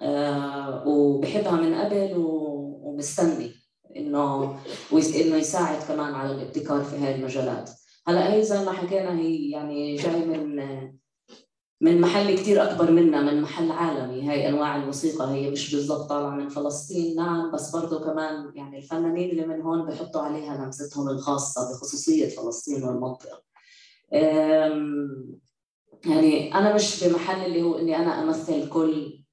آه وبحبها من قبل ومستني إنه إنه يساعد كمان على الابتكار في هاي المجالات. هلا هي زي ما حكينا هي يعني جاي من من محل كتير أكبر منا من محل عالمي. هاي أنواع الموسيقى هي مش بالضبط طالعة من فلسطين نعم بس برضه كمان يعني الفنانين اللي من هون بحطوا عليها لمستهم الخاصة بخصوصية فلسطين والمنطقة. يعني أنا مش بمحل اللي هو إني أنا أمثل كل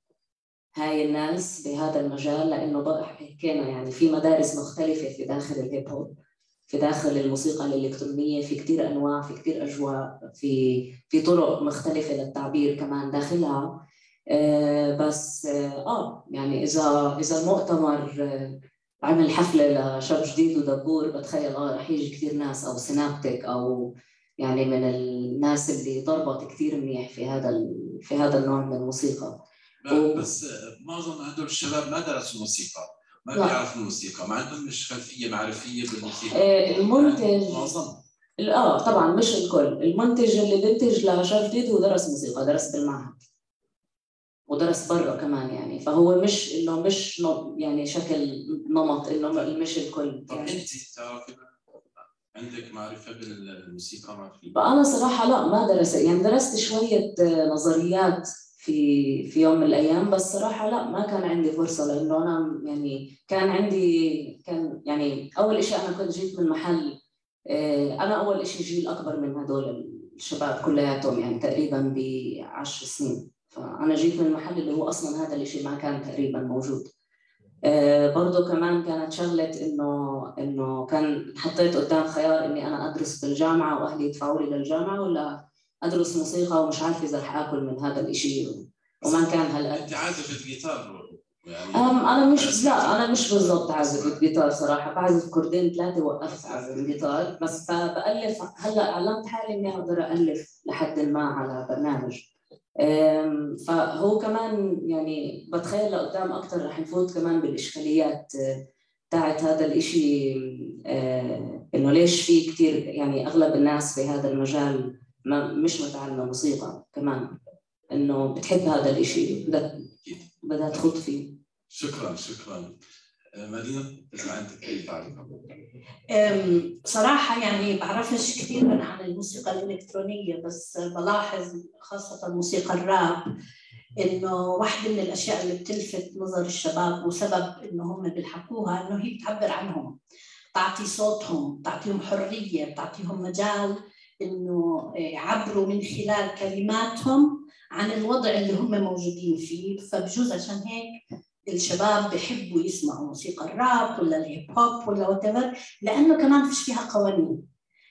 هاي الناس بهذا المجال لأنه حكينا يعني في مدارس مختلفة في داخل الهيب هوب في داخل الموسيقى الإلكترونية في كثير أنواع في كثير أجواء في في طرق مختلفة للتعبير كمان داخلها. آه بس آه, آه، يعني إذا إذا المؤتمر آه عمل حفلة لشاب جديد ودبور بتخيل آه رح يجي كثير ناس أو سينابتك أو يعني من الناس اللي ضربت كثير منيح في هذا في هذا النوع من الموسيقى. بس معظم هدول الشباب ما درسوا موسيقى. ما بيعرفوا الموسيقى؟ ما عندهم مش خلفية معرفية بالموسيقى؟ آه، المنتج. معظم. آه طبعا مش الكل. المنتج اللي بنتج لشاب جديد هو درس موسيقى درس بالمعهد. ودرس برا كمان يعني. فهو مش إنه مش يعني شكل نمط إنه مش الكل طب يعني. أنت عندك معرفة بالموسيقى؟ ما في؟ أنا صراحة لا ما درست. يعني درست شوية نظريات في في يوم من الأيام بس صراحة لا ما كان عندي فرصة لأنه أنا يعني كان عندي كان يعني أول شيء أنا كنت جيت من محل آه، أنا أول شيء جيل أكبر من هدول الشباب كلياتهم يعني تقريبا ب 10 سنين. فأنا جيت من محل اللي هو أصلا هذا الشيء ما كان تقريبا موجود. آه، برضه كمان كانت شغلة إنه إنه كان حطيت قدام خيار إني أنا أدرس في الجامعة وأهلي يدفعوا لي للجامعة ولا أدرس موسيقى ومش عارفة إذا رح آكل من هذا الإشي. وما كان هالقد أنت عازفة جيتار يعني أنا مش لا أنا مش بالضبط عازف جيتار صراحة. بعزف كوردين ثلاثة وقفت أعزف جيتار بس بألف هلا علمت حالي إني أقدر ألف لحد ما على برنامج. فهو كمان يعني بتخيل لقدام أكثر رح نفوت كمان بالإشكاليات تاعت هذا الإشي. إنه ليش في كثير يعني أغلب الناس في هذا المجال ما مش متعلمة موسيقى كمان إنه بتحب هذا الإشي بدها بدها تخوض فيه. شكرا شكرا. مدينة إذا عندك أي تعليق. صراحة يعني بعرفش كثير عن الموسيقى الإلكترونية بس بلاحظ خاصة موسيقى الراب إنه واحدة من الأشياء اللي بتلفت نظر الشباب وسبب إنه هم بيلحقوها إنه هي بتعبر عنهم تعطي صوتهم تعطيهم حرية بتعطيهم مجال إنه يعبروا من خلال كلماتهم عن الوضع اللي هم موجودين فيه. فبجوز عشان هيك الشباب بيحبوا يسمعوا موسيقى الراب ولا الهيب هوب ولا وات لأنه كمان فيش فيها قوانين.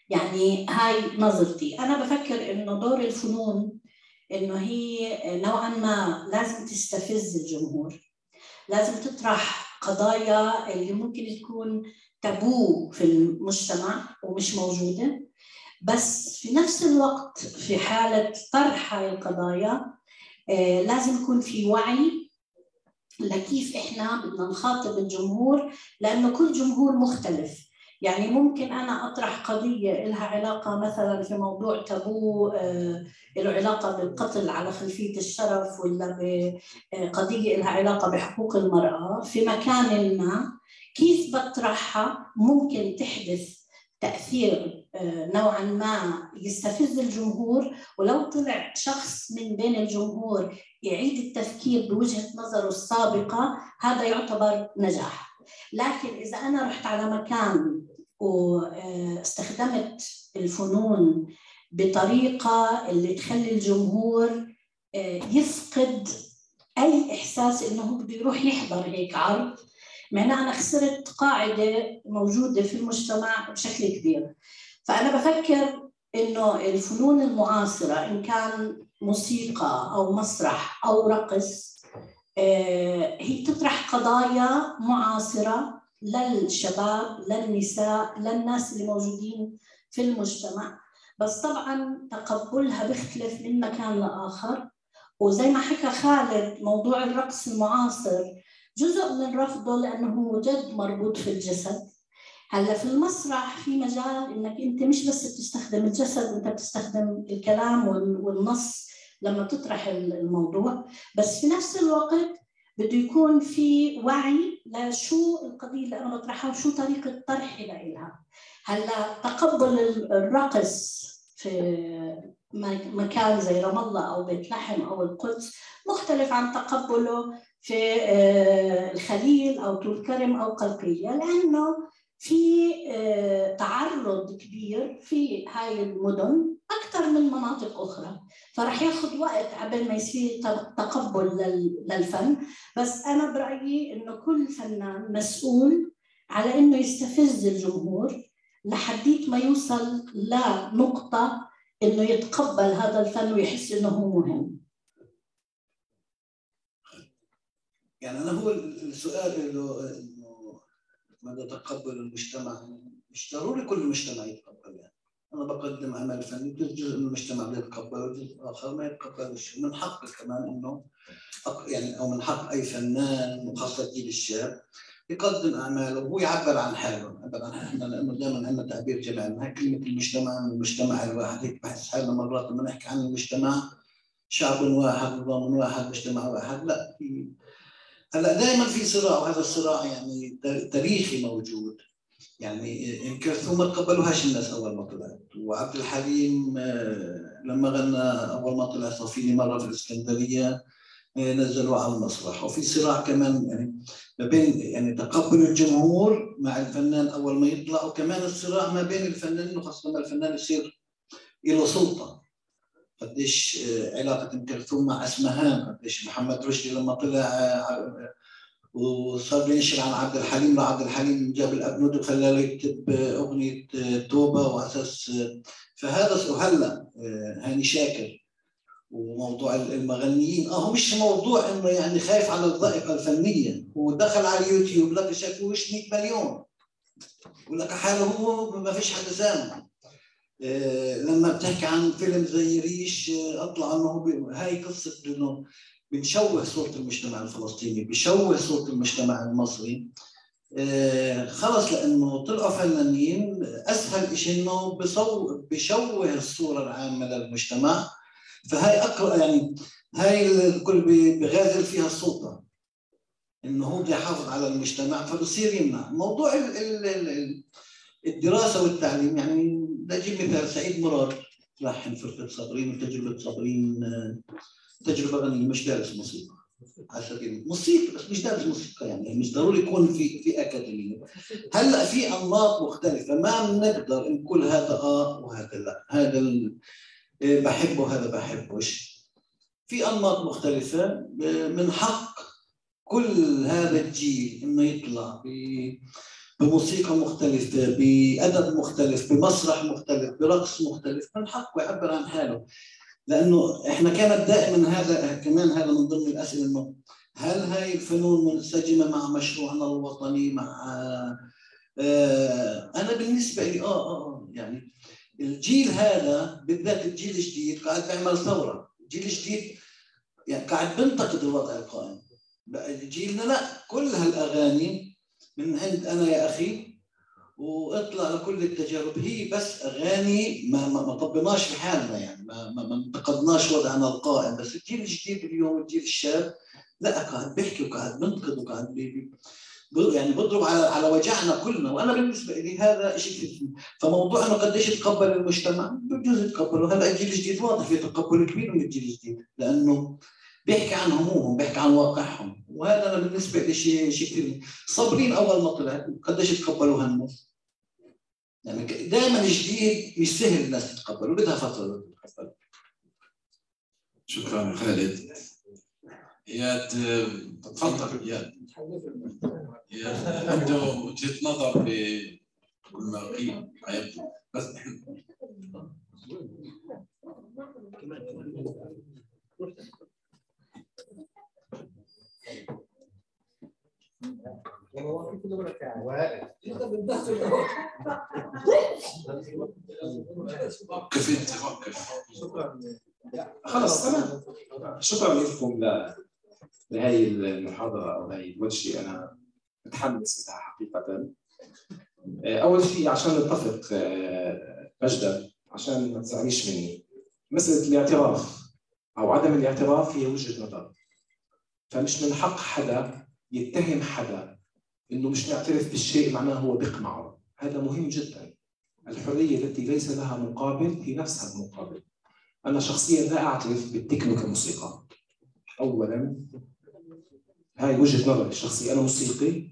يعني هاي نظرتي. أنا بفكر إنه دور الفنون إنه هي نوعا ما لازم تستفز الجمهور. لازم تطرح قضايا اللي ممكن تكون تابو في المجتمع ومش موجودة. بس في نفس الوقت في حالة طرح هاي القضايا آه، لازم يكون في وعي لكيف إحنا بدنا نخاطب الجمهور لأنه كل جمهور مختلف. يعني ممكن أنا أطرح قضية لها علاقة مثلا في موضوع تابو آه، له علاقة بالقتل على خلفية الشرف ولا بقضيه لها علاقة بحقوق المرأة. في مكان ما كيف بطرحها؟ ممكن تحدث تأثير آه، نوعا ما يستفز الجمهور. ولو طلع شخص من بين الجمهور يعيد التفكير بوجهة نظره السابقة هذا يعتبر نجاح. لكن إذا أنا رحت على مكان واستخدمت الفنون بطريقة اللي تخلي الجمهور آه، يفقد أي إحساس إنه بده يروح يحضر هيك عرض معناها أنا خسرت قاعدة موجودة في المجتمع بشكل كبير. فأنا بفكر إنه الفنون المعاصرة إن كان موسيقى أو مسرح أو رقص آه، هي تطرح قضايا معاصرة للشباب للنساء للناس اللي موجودين في المجتمع. بس طبعا تقبلها بيختلف من مكان لآخر. وزي ما حكى خالد موضوع الرقص المعاصر جزء من رفضه لأنه هو جد مربوط في الجسد. هلا في المسرح في مجال إنك أنت مش بس بتستخدم الجسد أنت بتستخدم الكلام والنص لما تطرح الموضوع. بس في نفس الوقت بده يكون في وعي لشو القضية اللي أنا بطرحها وشو طريقة طرحي لها هلا تقبل الرقص في مكان زي رام الله أو بيت لحم أو القدس مختلف عن تقبله في آه، الخليل أو طول كرم أو قلقية لأنه في آه، تعرض كبير في هاي المدن أكثر من مناطق أخرى. فراح ياخذ وقت قبل ما يصير تقبل للفن. بس أنا برأيي إنه كل فنان مسؤول على إنه يستفز الجمهور لحديت ما يوصل لنقطه إنه يتقبل هذا الفن ويحس إنه هو مهم. يعني أنا هو السؤال إنه ماذا تقبل المجتمع؟ مش ضروري كل المجتمع يتقبل يعني. أنا بقدم عمل فني جزء من المجتمع بيتقبله وجزء آخر ما يتقبلش من حقي كمان إنه يعني أو من حق أي فنان وخاصة الجيل الشاب يقدم أعماله. وهو يعبر عن حاله يعبر عن إحنا لأنه دائما عندنا تعبير جماعي. هاي كلمة المجتمع من المجتمع الواحد. هيك بحس حالنا مرات لما نحكي عن المجتمع شعب واحد نظام واحد مجتمع واحد. لا في هلا دائما في صراع وهذا الصراع يعني تاريخي موجود. يعني ام كلثوم ما تقبلوهاش الناس أول ما طلعت. وعبد الحليم آه، لما غنى أول ما طلع صافيني مره في الإسكندرية آه، نزلوه على المسرح. وفي صراع كمان يعني ما بين يعني تقبل الجمهور مع الفنان أول ما يطلع وكمان الصراع ما بين الفنانين وخاصة لما الفنان يصير له سلطة. قديش آه، علاقة ام كلثوم مع أسمهان قديش محمد رشدي لما طلع آه، وصار بينشر عن عبد الحليم لعبد الحليم جاب الابنود وخلاه يكتب أغنية توبة وأساس فهذا وهلا هاني شاكر وموضوع المغنيين. آه مش موضوع إنه يعني خايف على الذائقة الفنية. هو دخل على اليوتيوب لقى شافوه 100 مليون ولك حاله هو ما فيش حد سامع آه لما بتحكي عن فيلم زي ريش آه أطلع انه هاي قصة إنه بنشوه صورة المجتمع الفلسطيني بشوه صورة المجتمع المصري. آه خلص لأنه طلعوا فنانين أسهل شيء إنه بشوه الصورة العامة للمجتمع. فهاي اقرا يعني هاي الكل بغازل فيها السلطة إنه هو بده يحافظ على المجتمع. فبصير يمنع. موضوع الدراسة والتعليم يعني أجيب مثال سعيد مراد لحن فرقه صابرين وتجربة صابرين تجربة غنية. مش دارس موسيقى. على سبيل موسيقى بس مش دارس موسيقى يعني. مش ضروري يكون في في أكاديمية. هلأ في أنماط مختلفة. ما بنقدر نقول هذا آه وهذا لأ. هذا إيه، بحبه هذا بحبش في أنماط مختلفة. إيه، من حق كل هذا الجيل إنه يطلع بموسيقى مختلفة بأدب مختلف بمسرح مختلف برقص مختلف. من حقه يعبر عن حاله. لأنه إحنا كانت دائما هذا كمان هذا من ضمن الأسئلة إنه هل هاي الفنون منسجمة مع مشروعنا الوطني مع آه أنا بالنسبة لي آه آه, آه، يعني الجيل هذا بالذات الجيل الجديد قاعد بيعمل ثورة، الجيل الجديد يعني قاعد بينتقد الوضع القائم. جيلنا لا كل هالأغاني من عند أنا يا أخي وإطلع لكل التجارب. هي بس أغاني ما ما, ما طبناش في حالنا يعني ما ما, انتقدناش وضعنا القائم. بس الجيل الجديد اليوم الجيل الشاب لا قاعد بيحكي وقاعد بينتقد وقاعد بي يعني بضرب على على وجعنا كلنا. وأنا بالنسبة لي هذا شيء فموضوع انه قديش يتقبل المجتمع؟ بجوز يتقبله هلا الجيل الجديد واضح في تقبل كبير من الجيل الجديد لأنه بيحكي عن همومهم بيحكي عن واقعهم. وهذا أنا بالنسبة لي شيء شيء كثير صابرين أول ما طلع قديش يتقبلوا هالناس يعني دائما الجديد مش سهل الناس تتقبله. بدها فترة. تتقبل شكرا خالد. إياد تفضل إياد. عنده وجهة نظر بكل ما قيل. بس وقف انت وقف خلص تمام. شكرا لكم لهي المحاضرة أو هي الورشة أنا متحمس لها حقيقة. أول شيء عشان نتفق مجدا عشان ما تزعليش مني. مسألة الاعتراف أو عدم الاعتراف هي وجهة نظر. فمش من حق حدا يتهم حدا. إنه مش معترف بالشيء معناه هو بيقمعه هذا مهم جدا. الحرية التي ليس لها مقابل هي نفسها المقابل. أنا شخصيا لا أعترف بالتكنو كموسيقى اولا هاي وجهة نظري الشخصية. أنا موسيقي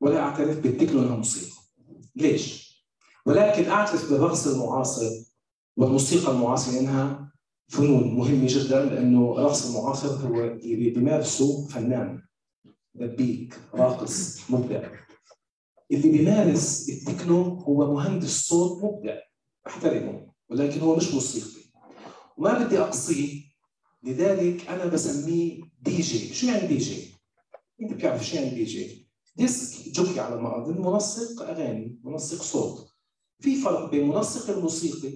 ولا أعترف بالتكنو إنها موسيقى. ليش؟ ولكن أعترف بالرقص المعاصر والموسيقى المعاصرة انها فنون مهمة جدا لأنه الرقص المعاصر هو اللي بيمارسه فنان. دبيك راقص مبدع. اللي بيمارس التكنو هو مهندس صوت مبدع. أحترمه ولكن هو مش موسيقي. وما بدي أقصيه لذلك أنا بسميه دي جي. شو يعني دي جي؟ أنت بتعرف شو يعني DJ؟ disc jockey على اظن منسق أغاني منسق صوت. في فرق بين منسق الموسيقي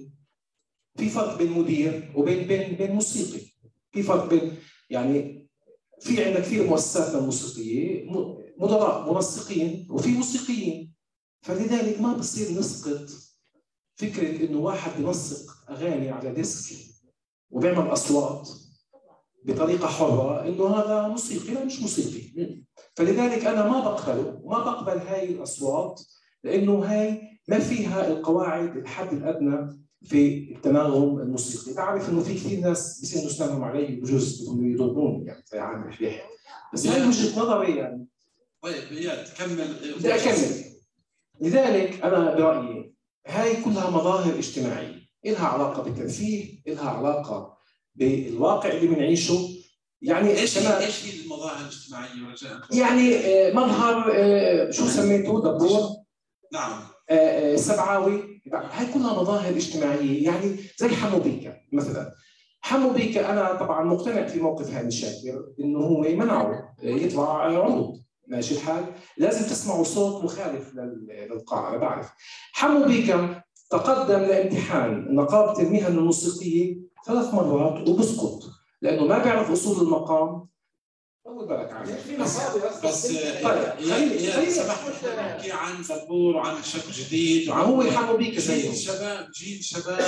في فرق بين مدير وبين بين بين موسيقي. في فرق بين يعني في عندنا كثير مؤسسات موسيقيه مدراء منسقين وفي موسيقيين. فلذلك ما بصير نسقط فكرة إنه واحد بنسق أغاني على ديسك وبيعمل أصوات بطريقة حرة إنه هذا موسيقي لا مش موسيقي. فلذلك أنا ما بقبله ما بقبل هاي الأصوات لأنه هاي ما فيها القواعد الحد الأدنى في التناغم الموسيقي. بعرف إنه في كثير ناس بيصيروا يستنوا علي بجوز يضربوني يعني زي عامر فيح بس هاي وجهة نظري يعني. طيب إياد كمل. بدي أكمل. لذلك أنا برأيي هاي كلها مظاهر اجتماعية. إلها علاقة بالترفيه إلها علاقة بالواقع اللي بنعيشه. يعني إيش إيش هي المظاهر الاجتماعية رجاء؟ يعني آه، مظهر آه، شو سميته؟ دبور؟ نعم. آه، سبعاوي. هاي كلها مظاهر اجتماعية يعني زي حمو بيكا مثلا. حمو بيكا أنا طبعا مقتنع في موقف هاني شاكر إنه هو منعه يطلع عروض ماشي الحال؟ لازم تسمعوا صوت مخالف للقاعة أنا بعرف. حمو بيكا تقدم لامتحان نقابة المهن الموسيقية ثلاث مرات وبسقط لأنه ما بيعرف أصول المقام بالك عليه بس بس طيب خليني سمحت نحكي عن زبور وعن شاب جديد وعن هو يحموا بيك جيل شباب جيل شباب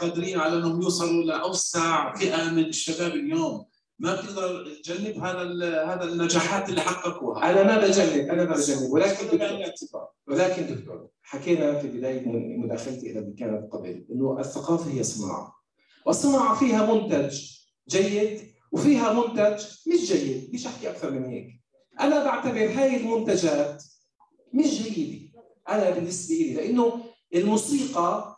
قادرين على أنهم يوصلوا لأوسع فئة من الشباب اليوم. ما بتقدر تجنب هذا هذا النجاحات اللي حققوها. أنا ما بجنب أنا ما بجنب. ولكن دكتور ولكن دكتور حكينا في بداية مداخلتي إذا كانت قبل إنه الثقافة هي صناعة. والصناعة فيها منتج جيد وفيها منتج مش جيد مش احكي أكثر من هيك. أنا بعتبر هاي المنتجات مش جيدة. أنا بالنسبة لي لأنه الموسيقى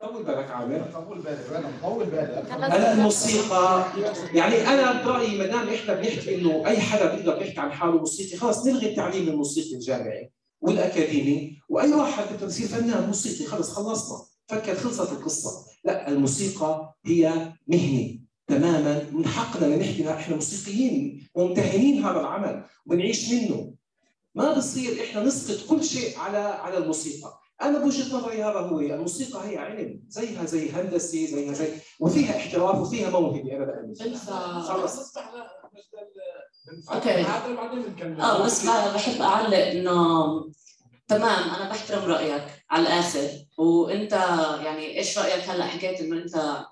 طول بالك عامر. طول بالك أنا طول بالك. أنا الموسيقى يعني أنا برأيي ما دام إحنا بنحكي إنه أي حدا بيقدر يحكي عن حاله موسيقي خلص نلغي التعليم الموسيقي الجامعي والأكاديمي وأي واحد بده يصير فنان موسيقي خلص خلصنا. فكت خلصت القصة. لا الموسيقى هي مهنة. تماما من حقنا أن نحكي إحنا موسيقيين وممتهنين هذا العمل وبنعيش منه. ما بصير إحنا نسقط كل شيء على على الموسيقى. أنا بوجهة نظري هذا هو الموسيقى هي علم. زيها زي هندسة زيها زي وفيها احتراف وفيها موهبة. أنا بامن خلص. أوكي. آه بس بحب أعلق إنه تمام أنا بحترم رأيك على الآخر. وأنت يعني إيش رأيك هلأ؟ حكيت إنه أنت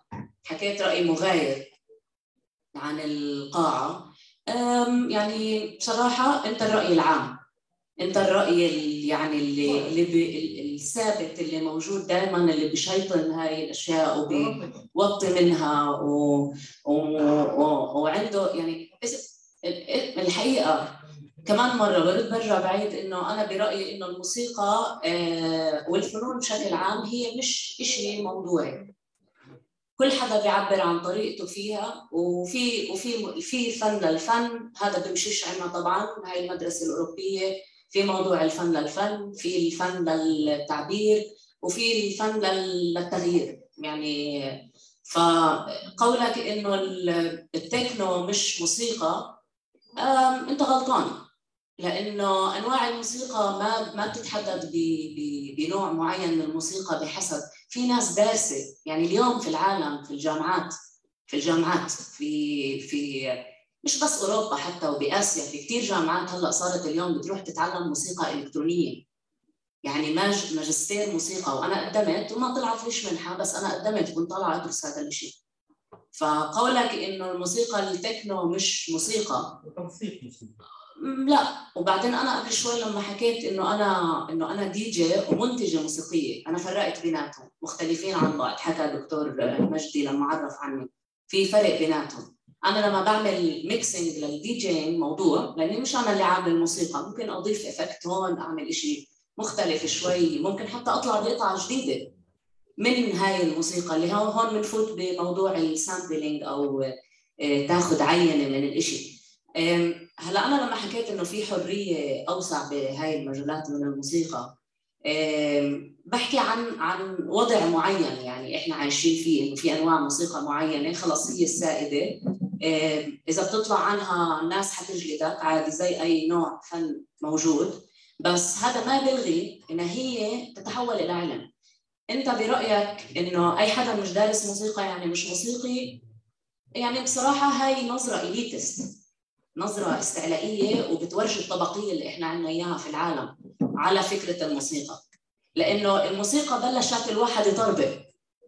حكيت رأي مغاير. عن القاعة. أم يعني بصراحة أنت الرأي العام. أنت الرأي ال- يعني اللي اللي الثابت اللي موجود دائما اللي بيشيطن هاي الأشياء وبيوطي منها و... و... و... وعنده يعني إذا- ال- ال- الحقيقة كمان مرة برد برجع بعيد إنه أنا برأيي إنه الموسيقى آه، والفنون بشكل عام هي مش إشي موضوعي. كل حدا بيعبر عن طريقته فيها وفي وفي في فن للفن. هذا بمشيش عنا طبعا. هاي المدرسة الأوروبية في موضوع الفن للفن في الفن للتعبير وفي الفن لل- للتغيير. يعني فقولك ال- التكنو مش موسيقى. أنت غلطان. لأنه أنواع الموسيقى ما ما بتتحدد بنوع معين من الموسيقى بحسب. في ناس دارسة. يعني اليوم في العالم في الجامعات في الجامعات في في مش بس أوروبا حتى وبآسيا في كثير جامعات هلأ صارت اليوم بتروح تتعلم موسيقى إلكترونية. يعني ماج ماجستير موسيقى وأنا قدمت وما طلعت ليش منحة بس أنا قدمت كنت طالعة أدرس هذا الشيء فقولك إنه الموسيقى التكنو مش موسيقى. م- لا. وبعدين أنا قبل شوي لما حكيت إنه أنا إنه أنا دي جي ومنتجة موسيقية أنا فرقت بيناتهم مختلفين عن بعض. حكى دكتور مجدي لما عرف عني في فرق بيناتهم. أنا لما بعمل mixing لل DJ موضوع لأني مش أنا اللي عامل الموسيقى ممكن أضيف effect هون أعمل إشي مختلف شوي. ممكن حتى أطلع بقطعه جديدة من هاي الموسيقى اللي هون بنفوت بموضوع ال sampling أو آه، تاخذ عينة من الإشي. أم، هلا أنا لما حكيت إنه في حرية أوسع بهاي المجالات من الموسيقى بحكي عن عن وضع معين يعني إحنا عايشين فيه إنه في أنواع موسيقى معينة خلص هي السائدة. إذا بتطلع عنها الناس حتجلدك عادي زي أي نوع فن موجود. بس هذا ما بيلغي ان هي تتحول إلى علم. أنت برأيك إنه أي حدا مش دارس موسيقى يعني مش موسيقي؟ يعني بصراحة هاي نظرة اليتست نظرة استعلائية وبتورجي الطبقية اللي إحنا عندنا إياها في العالم على فكرة الموسيقى. لأنه الموسيقى بلشت الواحد يطربق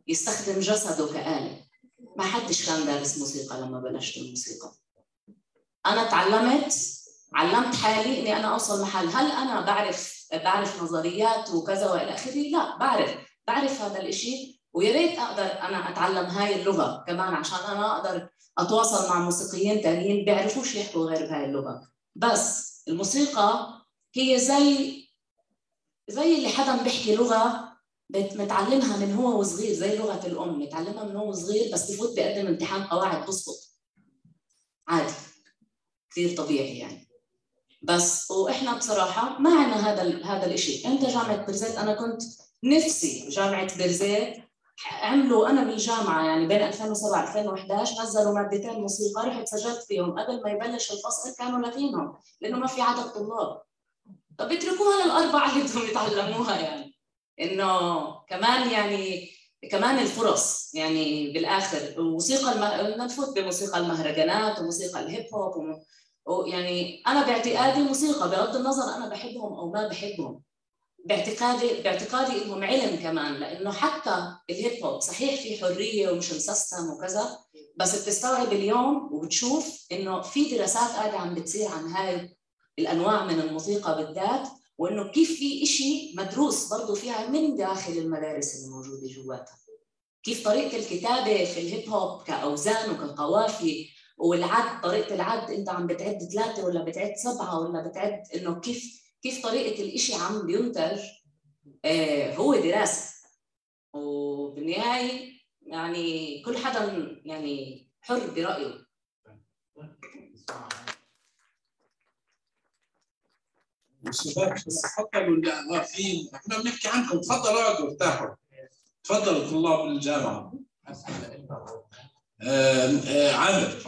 يستخدم جسده كآلة. ما حدش كان دارس موسيقى لما بلشت الموسيقى. أنا تعلمت علمت حالي إني أنا أوصل محل. هل أنا بعرف بعرف نظريات وكذا وإلى آخره؟ لا بعرف. بعرف هذا الإشي ويا ريت أقدر أنا أتعلم هاي اللغة كمان عشان أنا أقدر أتواصل مع موسيقيين تانيين بيعرفوش يحكوا غير بهاي اللغة. بس الموسيقى هي زي زي اللي حدا بيحكي لغة متعلمها من هو وصغير زي لغة الأم. متعلمها من هو صغير بس بفوت بقدم امتحان قواعد بسقط عادي. كثير طبيعي يعني. بس وإحنا بصراحة ما عندنا هذا هذا الشيء أنت جامعة برزيت أنا كنت نفسي جامعة برزيت عملوا أنا بالجامعة يعني بين 2007 2011 نزلوا مادتين موسيقى رحت سجلت فيهم. قبل ما يبلش الفصل كانوا لاغينهم لأنه ما في عدد طلاب. طب اتركوها للأربعة اللي بدهم يتعلموها يعني. إنه كمان يعني كمان الفرص يعني بالآخر. الموسيقى الم... نفوت بموسيقى المهرجانات وموسيقى الهيب هوب وم... ويعني أنا باعتقادي موسيقى بغض النظر أنا بحبهم أو ما بحبهم. باعتقادي باعتقادي انهم علم كمان لأنه حتى الهيب هوب صحيح في حرية ومش مسستم وكذا بس بتستوعب اليوم وبتشوف إنه في دراسات قاعدة عم بتصير عن هاي الأنواع من الموسيقى بالذات وإنه كيف في إشي مدروس برضه فيها من داخل المدارس اللي موجودة جواتها. كيف طريقة الكتابة في الهيب هوب كأوزان وكقوافي والعد طريقة العد إنت عم بتعد ثلاثة ولا بتعد سبعة ولا بتعد إنه كيف كيف طريقة الإشي عم بينتج آه هو دراسة. وبالنهاية يعني كل حدا يعني حر برأيه. الشباب بس تفضلوا لا في إحنا بنحكي عنكم. تفضلوا اقعدوا ارتاحوا تفضلوا طلاب الجامعة. آه، آه، عامر.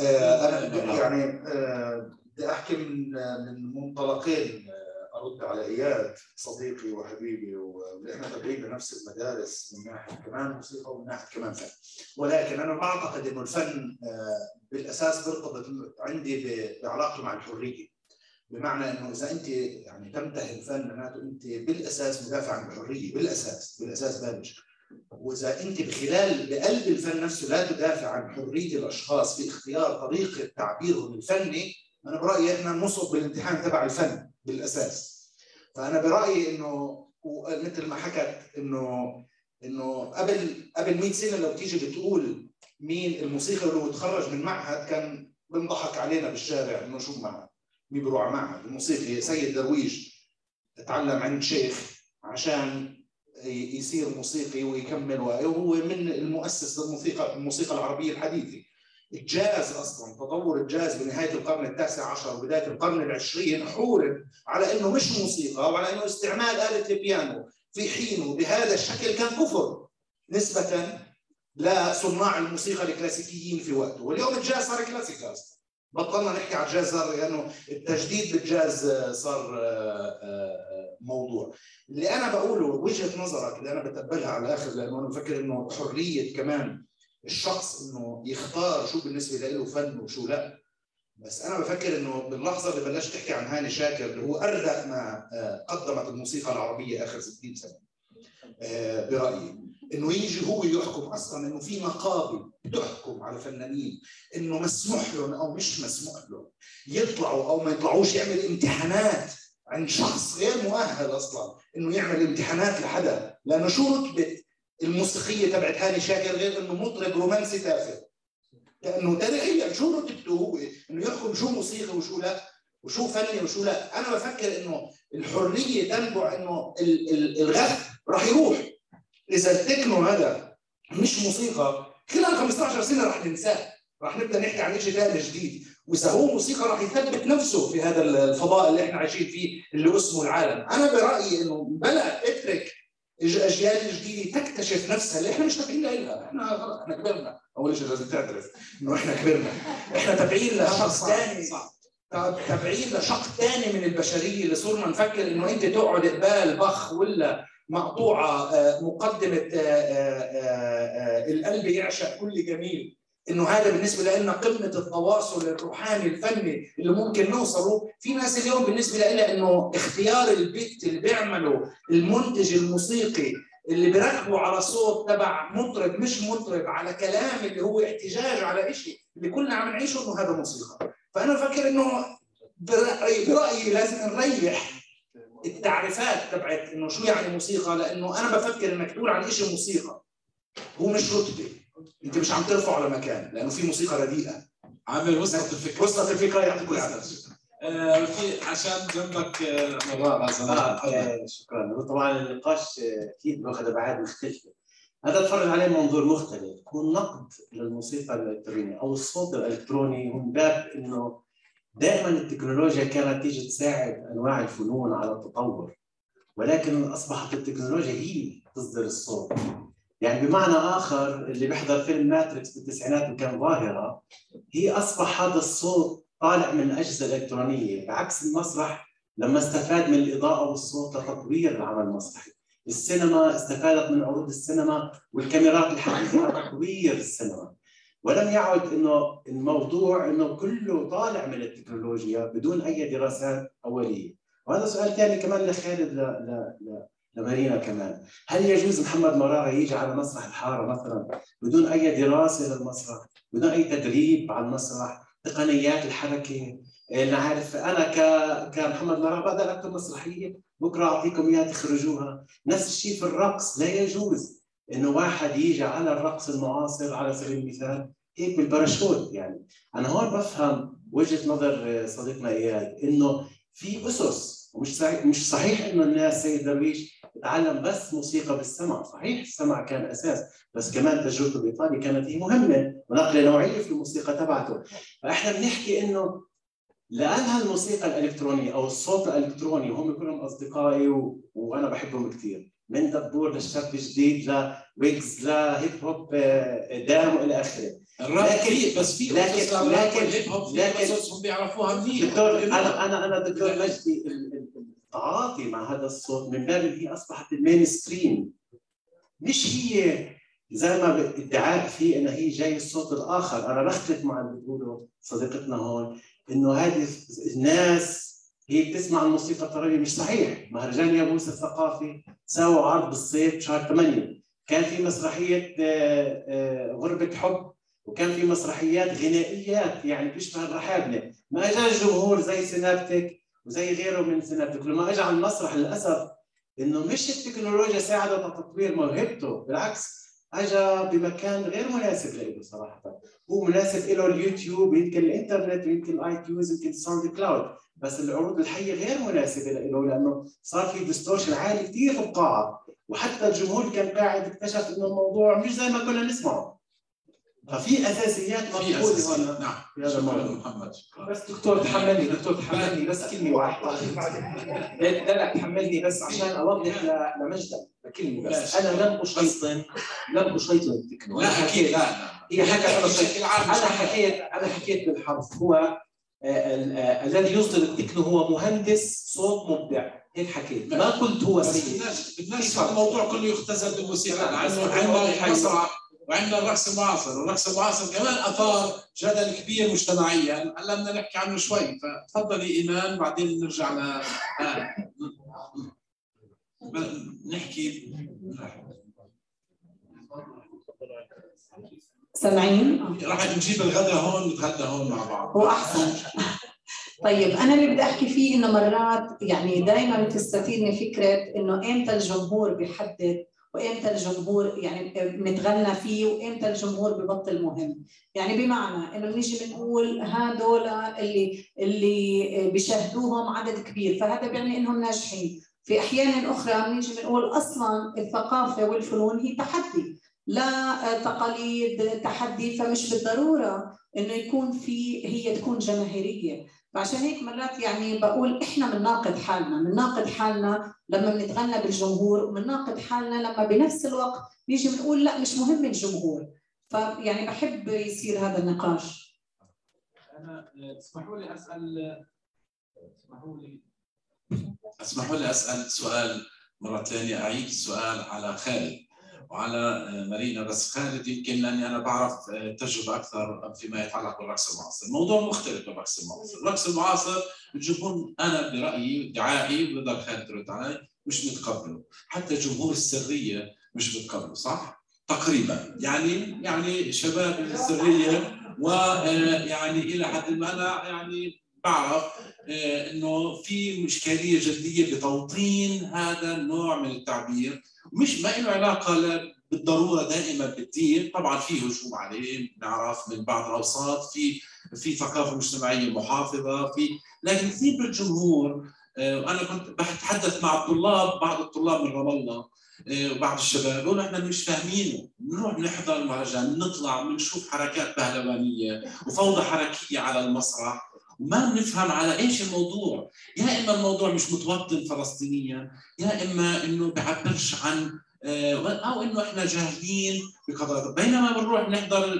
آه، أنا يعني آه، بدي أحكي من من منطلقين آه، أرد على إياد صديقي وحبيبي وإحنا تابعين لنفس المدارس من ناحية كمان موسيقى ومن ناحية كمان فن. ولكن أنا ما أعتقد إنه الفن آه، بالأساس بيرتبط عندي بعلاقته مع الحرية. بمعنى إنه إذا أنت يعني تمتهن الفن معناته أنت بالأساس مدافع عن الحرية بالأساس بالأساس بابج. وإذا أنت بخلال بقلب الفن نفسه لا تدافع عن حرية الأشخاص في اختيار طريقة تعبيرهم الفني أنا برأيي إحنا نصب بالامتحان تبع الفن بالأساس. فأنا برأيي إنه مثل ما حكت إنه إنه قبل قبل 100 سنة لو تيجي بتقول مين الموسيقى اللي هو تخرج من معهد كان بنضحك علينا بالشارع إنه شو معهد؟ مين بيروح على معهد الموسيقي سيد درويش تعلم عند شيخ عشان يصير موسيقي ويكمل وهو من المؤسس للموسيقى الموسيقى العربية الحديثة. الجاز أصلا تطور الجاز بنهاية القرن التاسع عشر وبداية القرن العشرين حورب على إنه مش موسيقى وعلى إنه استعمال آلة البيانو. في حينه بهذا الشكل كان كفر نسبة لصناع الموسيقى الكلاسيكيين في وقته. واليوم الجاز صار كلاسيكي أصلا. بطلنا نحكي على الجاز صار لأنه التجديد بالجاز صار موضوع. اللي أنا بقوله وجهة نظرك اللي أنا بتقبلها على الآخر لأنه أنا بفكر إنه حرية كمان الشخص إنه يختار شو بالنسبة له فن وشو لا. بس أنا بفكر إنه باللحظة اللي بلشت تحكي عن هاني شاكر اللي هو اردأ ما قدمت الموسيقى العربية آخر 60 سنة. برأيي. إنه يجي هو يحكم أصلا إنه في مقابل تحكم على فنانين. إنه مسموح لهم أو مش مسموح لهم. يطلعوا أو ما يطلعوش يعمل امتحانات عند شخص غير مؤهل أصلا إنه يعمل امتحانات لحدا. لأنه شو رتبة الموسيقية تبعت هاني شاكر غير إنه مطرب رومانسي تافه. لأنه تاريخيا شو رتبته هو؟ إنه يحكم شو موسيقى وشو لا وشو فني وشو لا. أنا بفكر إنه الحرية تنبع إنه الغث راح يروح. إذا التكنو هذا مش موسيقى خلال 15 سنة راح ننساه. راح نبدأ نحكي عن شيء ثاني جديد. وإذا هو موسيقى راح يثبت نفسه في هذا الفضاء اللي إحنا عايشين فيه اللي اسمه العالم. أنا برأيي إنه بلا اترك الأجيال الجديدة تكتشف نفسها. اللي إحنا مش تابعين لها؟ إحنا خلص إحنا كبرنا. أول شيء لازم تعترف إنه إحنا كبرنا. إحنا تابعين لشخص ثاني تابعين لشق ثاني من البشرية اللي صرنا نفكر إنه أنت تقعد قبال بخ ولا مقطوعة مقدمة القلب يعشق كل جميل. إنه هذا بالنسبة لنا قمة التواصل الروحاني الفني اللي ممكن نوصله. في ناس اليوم بالنسبة لها إنه اختيار البيت اللي بيعمله المنتج الموسيقي اللي بيركبوا على صوت تبع مطرب مش مطرب على كلام اللي هو احتجاج على شيء اللي كلنا عم نعيشه إنه هذا موسيقى. فأنا بفكر إنه برايي, برأيي لازم نريح التعريفات تبعت إنه شو يعني موسيقى لأنه أنا بفكر إنك تقول عن شيء موسيقى. هو مش رتبة. انت مش عم ترفعه لمكان لأنه في موسيقى رديئة. عامل وصلت الفكرة. وصلت الفكرة يعطيكم العافيه آه في عشان جنبك آه مرار آه شكرا. طبعا النقاش أكيد باخذ ابعاد مختلفه هذا اتفرج عليه من منظور مختلف. هو النقد للموسيقى الإلكترونية أو الصوت الإلكتروني. من باب إنه دائما التكنولوجيا كانت تيجي تساعد أنواع الفنون على التطور. ولكن أصبحت التكنولوجيا هي تصدر الصوت. يعني بمعنى آخر اللي بيحضر فيلم ماتريكس بالتسعينات وكان ظاهرة هي أصبح هذا الصوت طالع من الأجهزة الإلكترونية بعكس المسرح لما استفاد من الإضاءة والصوت لتطوير العمل المسرحي. السينما استفادت من عروض السينما والكاميرات الحديثة لتطوير السينما. ولم يعد إنه الموضوع إنه كله طالع من التكنولوجيا بدون أي دراسات أولية. وهذا سؤال ثاني كمان لخالد ل... ل... ل... لمارينا كمان. هل يجوز محمد مرارة يجي على مسرح الحارة مثلا بدون أي دراسة للمسرح بدون أي تدريب على المسرح تقنيات الحركة؟ نعرف أنا ك... كمحمد مرارة بقدر أكتب مسرحية بكرة أعطيكم إياها تخرجوها. نفس الشيء في الرقص لا يجوز إنه واحد يجي على الرقص المعاصر على سبيل المثال هيك بالباراشوت يعني. أنا هون بفهم وجهة نظر صديقنا إياد إنه في أسس ومش صحيح مش صحيح إنه الناس سيد درويش تعلم بس موسيقى بالسمع، صحيح السمع كان أساس، بس كمان تجربته بايطاليا كانت هي مهمة ونقلة نوعية في الموسيقى تبعته، فإحنا بنحكي إنه لانها الموسيقى الإلكترونية أو الصوت الإلكتروني وهم كلهم أصدقائي و... وأنا بحبهم كثير، من دبور للشاب جديد لويجز ل hip hop دام والى آخره. في بس في لكن لكن لكن هم بيعرفوها منيح. دكتور أنا أنا أنا دكتور مجدي التعاطي مع هذا الصوت. من باب هي أصبحت ال mainstream مش هي زي ما ادعاء في انها هي جاي الصوت الآخر. أنا بختلف مع اللي بتقوله صديقتنا هون إنه هذه الناس هي بتسمع الموسيقى الطربية. مش صحيح. مهرجان يابوس الثقافي ساووا عرض بالصيف شهر 8 كان في مسرحية آه، آه، غربة حب وكان في مسرحيات غنائيات يعني بتشبه الرحابنه ما اجى الجمهور زي سينابتك. وزي غيره من سينابتك لما اجى على المسرح للأسف إنه مش التكنولوجيا ساعدت على تطوير موهبته بالعكس اجى بمكان غير مناسب له صراحة. هو مناسب له اليوتيوب يمكن الإنترنت ويمكن ال iTunes يمكن ال SoundCloud بس العروض الحية غير مناسبة له لأنه صار في distortion عالي كثير في القاعة. وحتى الجمهور كان قاعد اكتشف إنه الموضوع مش زي ما كنا نسمعه. ففي أساسيات مفقوده هون نعم. في هذا الموضوع محمد. بس دكتور تحملني دكتور تحملني بس كلمة واحدة. لا لا تحملني بس عشان اوضح ل- لمجد كلمة بس أنا لم اشيطن لم اشيطن التكنو لا أكيد. حكيت- لا هي حكت أنا شيء عام أنا حكيت أنا حكيت بالحرف. هو آه، ال- آه، الذي يصدر التكنو هو مهندس صوت مبدع. هيك حكيت. ما قلت هو بس سيء بدناش بدناش الموضوع كله يختزل بالموسيقى بس لأنه وعندنا الرقص المعاصر، والرقص المعاصر كمان اثار جدل كبير مجتمعيا، هلا بدنا نحكي عنه شوي، فتفضلي إيمان بعدين نرجع ل آه. نحكي. سامعين؟ راح نجيب الغداء هون نتغدى هون مع بعض. هو أحسن. طيب أنا اللي بدي أحكي فيه إنه مرات يعني دائما بتستثيرني فكرة إنه إمتى الجمهور بيحدد وإمتى الجمهور يعني بنتغنى فيه وإمتى الجمهور ببطل مهم؟ يعني بمعنى إنه بنيجي بنقول هدول اللي اللي بيشاهدوهم عدد كبير فهذا بيعني إنهم ناجحين. في أحيان أخرى بنيجي بنقول أصلا الثقافة والفنون هي تحدي لا تقاليد تحدي فمش بالضرورة إنه يكون في هي تكون جماهيرية. فعشان هيك مرات يعني بقول إحنا بنناقض حالنا بنناقض حالنا لما بنتغنى بالجمهور وبنناقض حالنا لما بنفس الوقت نيجي بنقول لا مش مهم الجمهور. فيعني بحب يصير هذا النقاش. أنا اسمحوا لي أسأل اسمحوا لي. اسمحوا لي أسأل سؤال مرة ثانية أعيد السؤال على خالد. وعلى مارينا بس خالد يمكن لأني أنا بعرف تجربه أكثر فيما يتعلق بالرقص المعاصر، الموضوع مختلف بالرقص المعاصر، الرقص المعاصر الجمهور أنا برأيي ادعائي بقدر خالد يرد علي مش متقبله، حتى جمهور السرية مش متقبله صح؟ تقريبا. يعني يعني شباب السرية ويعني إلى حد ما أنا يعني بعرف إنه في إشكالية جدية بتوطين هذا النوع من التعبير. مش ما له علاقة بالضرورة دائما بالدين. طبعا في هجوم عليه نعرف من بعض الأوساط في في ثقافة مجتمعية محافظة في لكن كثير بالجمهور وأنا كنت بتحدث مع الطلاب بعض الطلاب من رام الله وبعض الشباب بيقولوا إحنا مش فاهمينه بنروح نحضر المهرجان نطلع بنشوف حركات بهلوانية وفوضى حركية على المسرح. وما بنفهم على إيش الموضوع. يا إما الموضوع مش متوطن فلسطينيا يا إما إنه بيعبرش عن أو إنه إحنا جاهلين بقدر بينما بنروح نحضر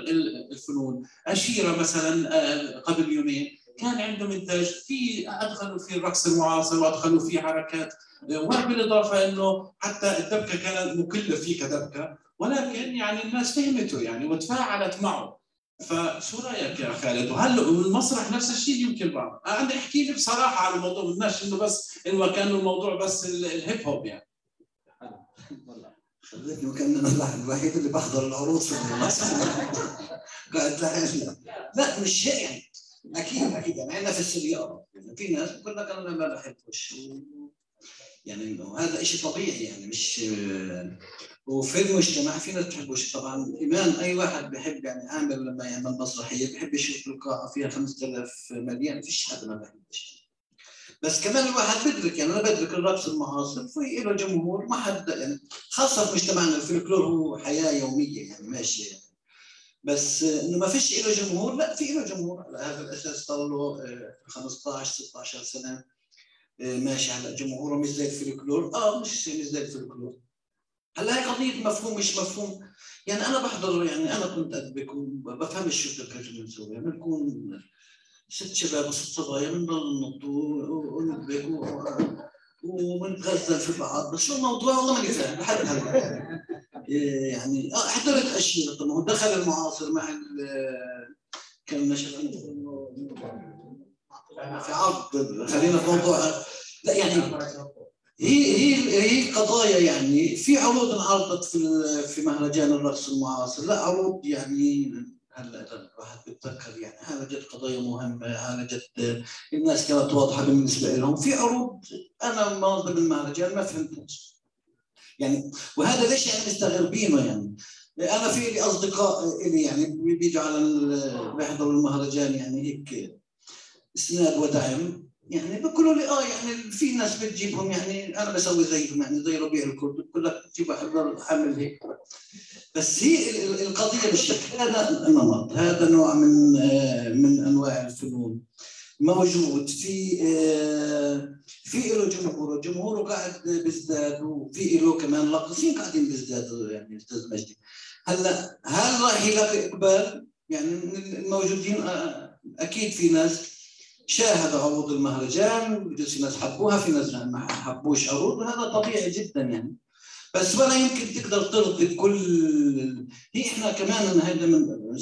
الفنون. أشيرة مثلا قبل يومين كان عندهم انتاج في أدخلوا في الرقص المعاصر وأدخلوا في حركات وبالاضافه إنه حتى الدبكة كانت مكلف فيه كدبكه ولكن يعني الناس فهمته يعني وتفاعلت معه. فشو رأيك يا خالد؟ وهل المسرح نفس الشيء يمكن بعض. أنا أحكي لي بصراحه على الموضوع بدناش إنه بس إنه كان الموضوع بس الهيب هوب يعني. خلتني وكان أنا الوحيد اللي بحضر العروض في المسرح. قاعد لا مش هيك. يعني أكيد أكيد. يعني إحنا في السيارة. يعني في ناس بقول لك أنا ما بحبش يعني هذا شيء طبيعي يعني مش وفي المجتمع في ناس بتحبوش طبعا ايمان أي واحد بحب يعني عامل لما يعمل مسرحيه بحب يشوف القاعه فيها 5000 مليان فيش حدا ما بحبش بس كمان الواحد بدرك يعني أنا بدرك الرقص المعاصر في له جمهور ما حد يعني خاصة في مجتمعنا الفلكلور هو حياة يومية يعني ماشيه يعني. بس إنه ما فيش له جمهور لا في له جمهور على هذا الأساس. صار له 15 16 سنة ماشي على جمهوره مش زي الفلكلور آه مش مش زي الفلكلور هلا هي قضيه مفهوم مش مفهوم. يعني أنا بحضر يعني أنا كنت ادبك وبفهمش شو الترجمه بنسوي يعني بنكون ست شباب وست صبايا بنضل ننط وندبك وبنتغزل في بعض. بس شو الموضوع؟ والله ماني فاهم. لحد هلا يعني حضرت أشياء. طبعا دخل المعاصر مع كان نشر في عرض. خلينا في موضوع لا يعني هي هي هي قضايا يعني في عروض انعرضت في في مهرجان الرقص المعاصر لا عروض يعني هلا الواحد بتذكر يعني. عالجت قضايا مهمة عالجت الناس كانت واضحة بالنسبة لهم. في عروض أنا منظم المهرجان ما فهمتش يعني وهذا ليش يعني مستغربينه يعني؟ أنا في لي أصدقاء لي يعني بيجوا على بيحضروا المهرجان يعني هيك إسناد ودعم. يعني بيقولوا لي آه يعني في ناس بتجيبهم يعني أنا بسوي زيهم يعني زي ربيع الكرد بقول لك تجيب واحد حامل هيك. بس هي القضية بالشكل هذا نمط هذا نوع من من أنواع الفنون. موجود في في له جمهور جمهوره قاعد بيزداد وفي له كمان لاقصين قاعدين بيزدادوا يعني أستاذ مجدي. هلا هل راح يلاقي إقبال؟ يعني الموجودين أكيد في ناس شاهدوا عروض المهرجان بجوز في ناس حبوها في ناس ما حبوش عروض وهذا طبيعي جدا يعني. بس ولا يمكن تقدر ترضي كل هي إحنا كمان هذا من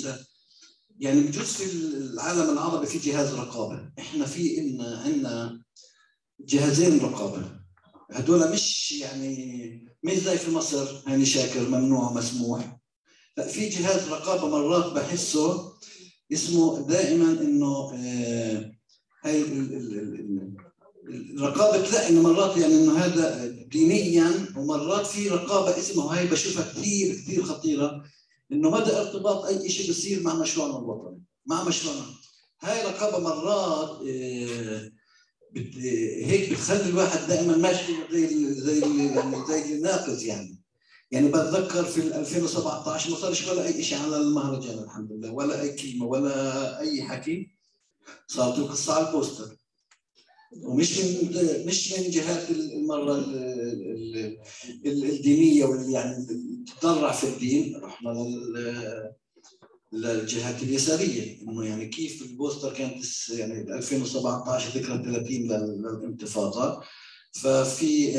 يعني بجوز في العالم العربي في جهاز رقابة. إحنا في إن عندنا جهازين رقابة. هدول مش يعني مش زي في مصر هاني شاكر ممنوع مسموح. لا في جهاز رقابة مرات بحسه اسمه دائما إنه آه هاي الرقابه تلاقي انه مرات يعني إنه هذا دينيا ومرات في رقابة اسمه هاي بشوفها كثير كثير خطيرة إنه مدى ارتباط أي شيء بيصير مع مشروعنا الوطني مع مشروعنا. هاي رقابة مرات بت هيك بتخلي الواحد دائما ماشي زي زي يعني زي اللي ناقص يعني. يعني بتذكر في 2017 ما صارش ولا أي شيء على المهرجان الحمد لله ولا أي كلمة ولا أي حكي. صارت القصة على البوستر ومش من مش من جهات المره الدينية واللي يعني تضرع في الدين رحنا لل للجهات اليسارية. إنه يعني كيف البوستر كانت يعني 2017 ذكرى 30 للانتفاضة. ففي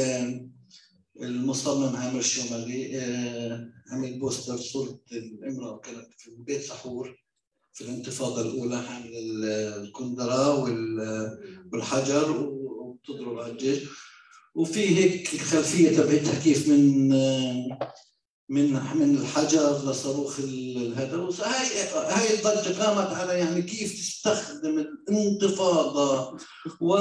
المصمم عامر شومالي عمل بوستر صورة الإمرأة كانت في بيت سحور. في الانتفاضة الأولى حامل الكندرة والحجر وبتضرب على الجيش. وفي هيك الخلفية تبعتها كيف من من من الحجر لصاروخ هذا هاي هاي الضجة قامت على يعني كيف تستخدم الانتفاضة و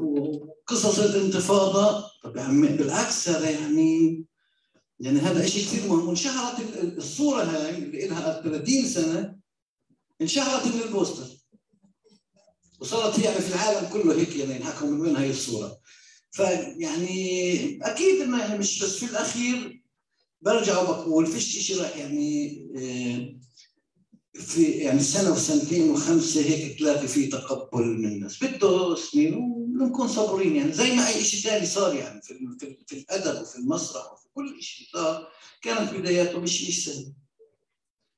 وقصص الانتفاضة. طب بالعكس هذا يعني يعني هذا شيء كثير مهم. وانشهرت الصورة هاي اللي لها 30 سنة انشهرت من البوستر. وصارت يعني في العالم كله هيك يعني ينحكوا من وين هاي الصورة. فيعني أكيد انه يعني مش بس في الأخير برجع وبقول فيش شيء راح يعني في يعني سنة وسنتين وخمسة هيك تلاقي في تقبل من الناس. بده سنين ونكون صبورين يعني زي ما أي شيء ثاني صار يعني في في, في الأدب وفي المسرح وفي كل شيء صار كانت بداياته مش مش سهل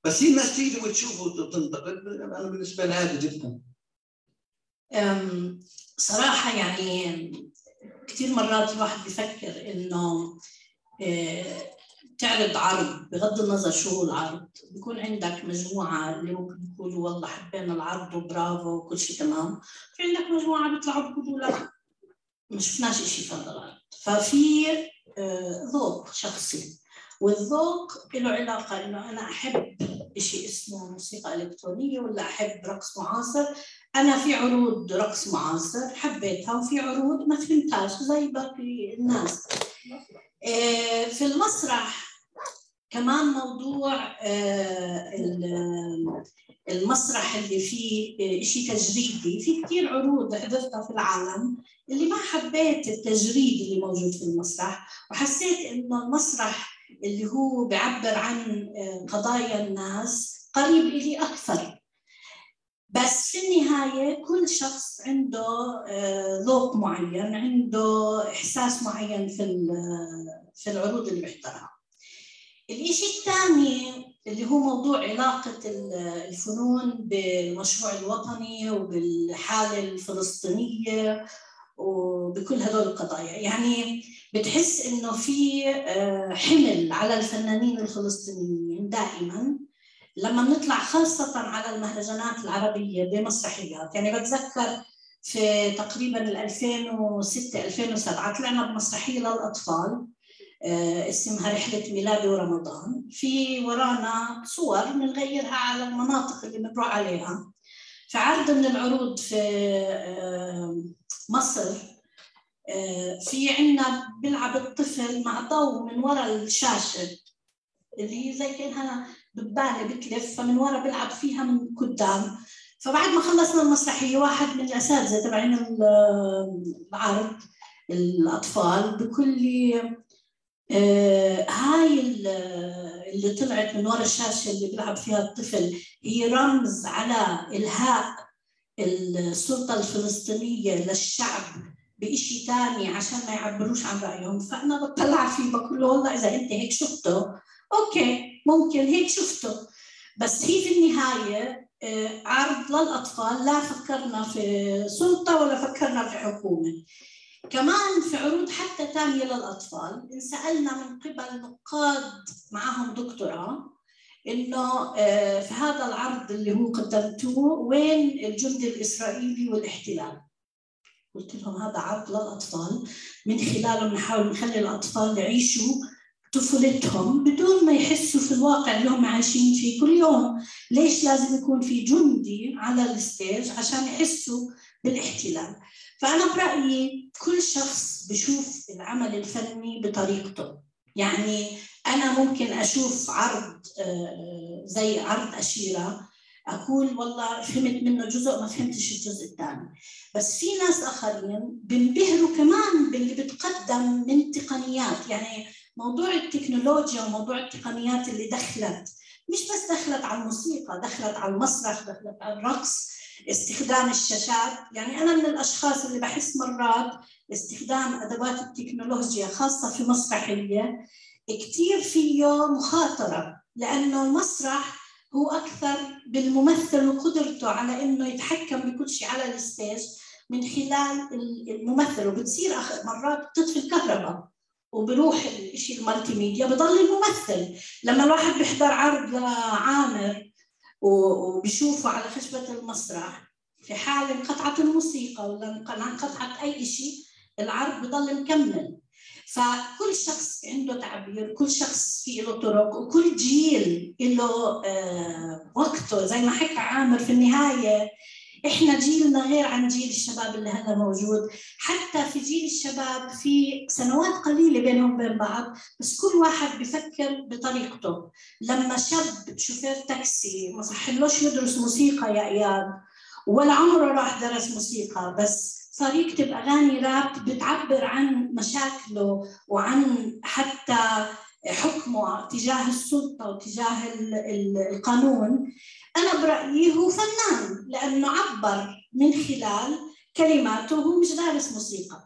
بس هي الناس تيجي وتشوف وتنتقد أنا بالنسبة لي عادي جدا. صراحة يعني كثير مرات الواحد بيفكر إنه تعرض عرض بغض النظر شو هو العرض. بيكون عندك مجموعة اللي ممكن يقولوا والله حبينا العرض وبرافو وكل شيء تمام. في عندك مجموعة بيطلعوا بيقولوا لا ما شفناش شيء في هذا العرض. ففي ذوق شخصي. والذوق له علاقة إنه أنا أحب شيء اسمه موسيقى إلكترونية ولا أحب رقص معاصر. أنا في عروض رقص معاصر حبيتها وفي عروض ما فهمتهاش زي باقي الناس. في المسرح كمان موضوع المسرح اللي فيه شيء تجريدي. في كثير عروض حضرتها في العالم اللي ما حبيت التجريد اللي موجود في المسرح وحسيت إنه المسرح اللي هو بيعبر عن قضايا الناس قريب إلي أكثر. بس في النهاية كل شخص عنده ذوق معين عنده إحساس معين في في العروض اللي بيحضرها. الإشي الثاني اللي هو موضوع علاقة الفنون بالمشروع الوطني وبالحالة الفلسطينية وبكل هدول القضايا. يعني بتحس إنه في حمل على الفنانين الفلسطينيين دائما لما بنطلع خاصة على المهرجانات العربية بمسرحيات. يعني بتذكر في تقريبا 2006 2007 طلعنا بمسرحية للأطفال. آه، اسمها رحلة ميلادي ورمضان. في ورانا صور بنغيرها على المناطق اللي بنروح عليها. في عرض من العروض في آه، مصر آه، في عنا بيلعب الطفل مع ضوء من وراء الشاشة اللي هي زي كأنها دبانة بتلف فمن وراء بيلعب فيها من قدام. فبعد ما خلصنا المسرحية واحد من الأساتذة تبعين العرض الأطفال بكل لي آه هاي اللي طلعت من وراء الشاشة اللي بيلعب فيها الطفل هي رمز على إلهاء السلطة الفلسطينية للشعب بإشي تاني عشان ما يعبروش عن رأيهم. فأنا بطلع فيه بقول له والله إذا أنت هيك شفته أوكي ممكن هيك شفته. بس هي في النهاية آه، عرض للأطفال لا فكرنا في سلطة ولا فكرنا في حكومة. كمان في عروض حتى تانية للأطفال انسألنا من قبل نقاد معهم دكتوراه إنه آه، في هذا العرض اللي هو قدمتوه وين الجندي الإسرائيلي والاحتلال؟ قلت لهم هذا عرض للأطفال. من خلاله بنحاول نخلي الأطفال يعيشوا طفولتهم بدون ما يحسوا في الواقع اللي هم عايشين فيه كل يوم. ليش لازم يكون في جندي على الستيج؟ عشان يحسوا بالاحتلال. فأنا برأيي كل شخص بشوف العمل الفني بطريقته. يعني أنا ممكن أشوف عرض آه، زي عرض أشيرة أقول والله فهمت منه جزء ما فهمتش الجزء الثاني. بس في ناس آخرين بينبهروا كمان باللي بتقدم من تقنيات. يعني موضوع التكنولوجيا وموضوع التقنيات اللي دخلت مش بس دخلت على الموسيقى دخلت على المسرح دخلت على الرقص استخدام الشاشات. يعني أنا من الأشخاص اللي بحس مرات استخدام أدوات التكنولوجيا خاصة في مسرحية كثير فيه مخاطرة لأنه المسرح هو أكثر بالممثل وقدرته على إنه يتحكم بكل شيء على ال stage من خلال الممثل. وبتصير مرات بتطفي الكهرباء وبروح الشيء ال multimedia بضل الممثل. لما الواحد بيحضر عرض لعامر وبيشوفوا على خشبة المسرح في حال انقطعت الموسيقى ولا انقطعت أي شيء العرض بضل مكمل. فكل شخص عنده تعبير كل شخص في له طرق وكل جيل له آه وقته. زي ما حكى عامر في النهاية إحنا جيلنا غير عن جيل الشباب اللي هلا موجود. حتى في جيل الشباب في سنوات قليلة بينهم وبين بعض بس كل واحد بفكر بطريقته. لما شاب شوفير تاكسي ما صحلوش يدرس موسيقى يا اياد ولا عمره راح درس موسيقى بس صار يكتب أغاني راب بتعبر عن مشاكله وعن حتى حكمه تجاه السلطة وتجاه القانون. أنا برأيي هو فنان لأنه عبر من خلال كلماته هو مش دارس موسيقى.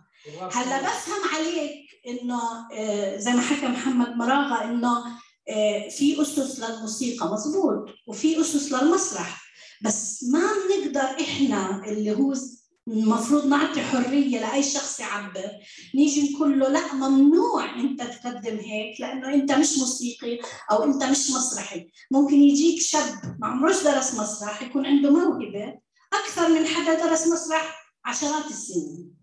هلا بفهم عليك إنه آه، زي ما حكى محمد مراغه إنه آه، في أسس للموسيقى مضبوط وفي أسس للمسرح. بس ما بنقدر إحنا اللي هو المفروض نعطي حرية لأي شخص يعبر. نيجي نقول له لا ممنوع أنت تقدم هيك لأنه أنت مش موسيقي أو أنت مش مسرحي. ممكن يجيك شاب ما عمروش درس مسرح يكون عنده موهبة أكثر من حدا درس مسرح عشرات السنين.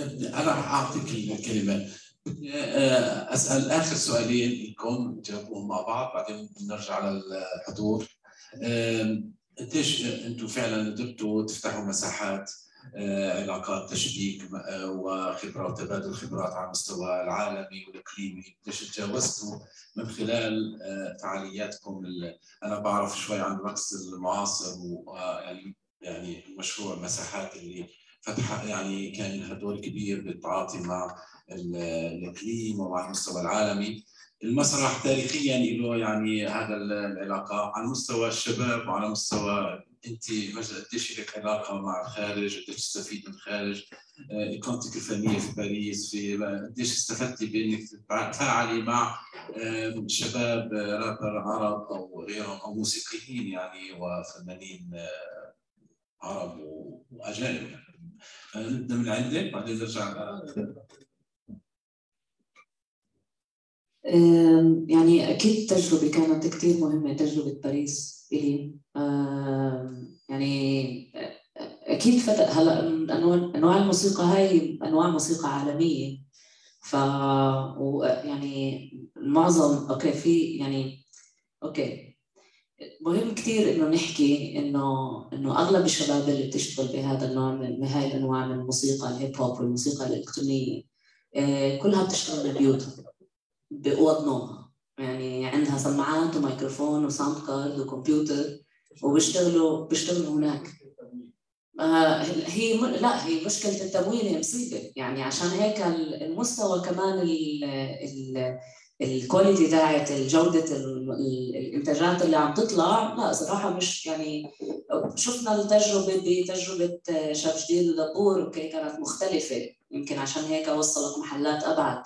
أنا اعطيك الكلمة أسأل آخر سؤالين لكم تجاوبوهم مع بعض بعدين نرجع للحضور. قديش أنتم فعلا قدرتوا تفتحوا مساحات آه، علاقات تشبيك آه، وخبرات وتبادل خبرات على المستوى العالمي والإقليمي قديش تجاوزتوا من خلال آه، فعالياتكم أنا بعرف شوي عن الرقص المعاصر ويعني يعني مشروع مساحات اللي فتح يعني كان لها دور كبير بالتعاطي مع الإقليم ومع المستوى العالمي. المسرح تاريخيا له يعني هذا العلاقة. على مستوى الشباب وعلى مستوى أنت قديش لك علاقة مع الخارج قديش تستفيد من الخارج. آه، اقامتك الفنية في باريس في قديش استفدتي بإنك تتفاعلي مع شباب رابر عرب أو غيرهم أو موسيقيين يعني وفنانين آه، عرب وأجانب. نبدأ من عندك بعدين نرجع يعني أكيد تجربة كانت كثير مهمة تجربة باريس إلي. يعني أكيد فتح هلا أنواع الموسيقى هاي أنواع موسيقى عالمية. ف يعني معظم okay في يعني okay مهم كثير إنه نحكي انه إنه أغلب الشباب اللي بتشتغل بهذا النوع من بهاي الأنواع من الموسيقى ال hip hop والموسيقى الإلكترونية آه، كلها بتشتغل ببيوتها. بأوض نومها. يعني عندها سماعات وميكروفون و sound card وكمبيوتر وبيشتغلوا بيشتغلوا هناك. آه هي. لا هي مشكلة التموين هي مصيبة. يعني عشان هيك المستوى كمان ال... ال... الكواليتي تاعت الجودة الإنتاجات اللي عم تطلع لا صراحة مش يعني شفنا التجربة بتجربة شاب جديد ودبور كانت مختلفة. يمكن عشان هيك وصلت محلات أبعد.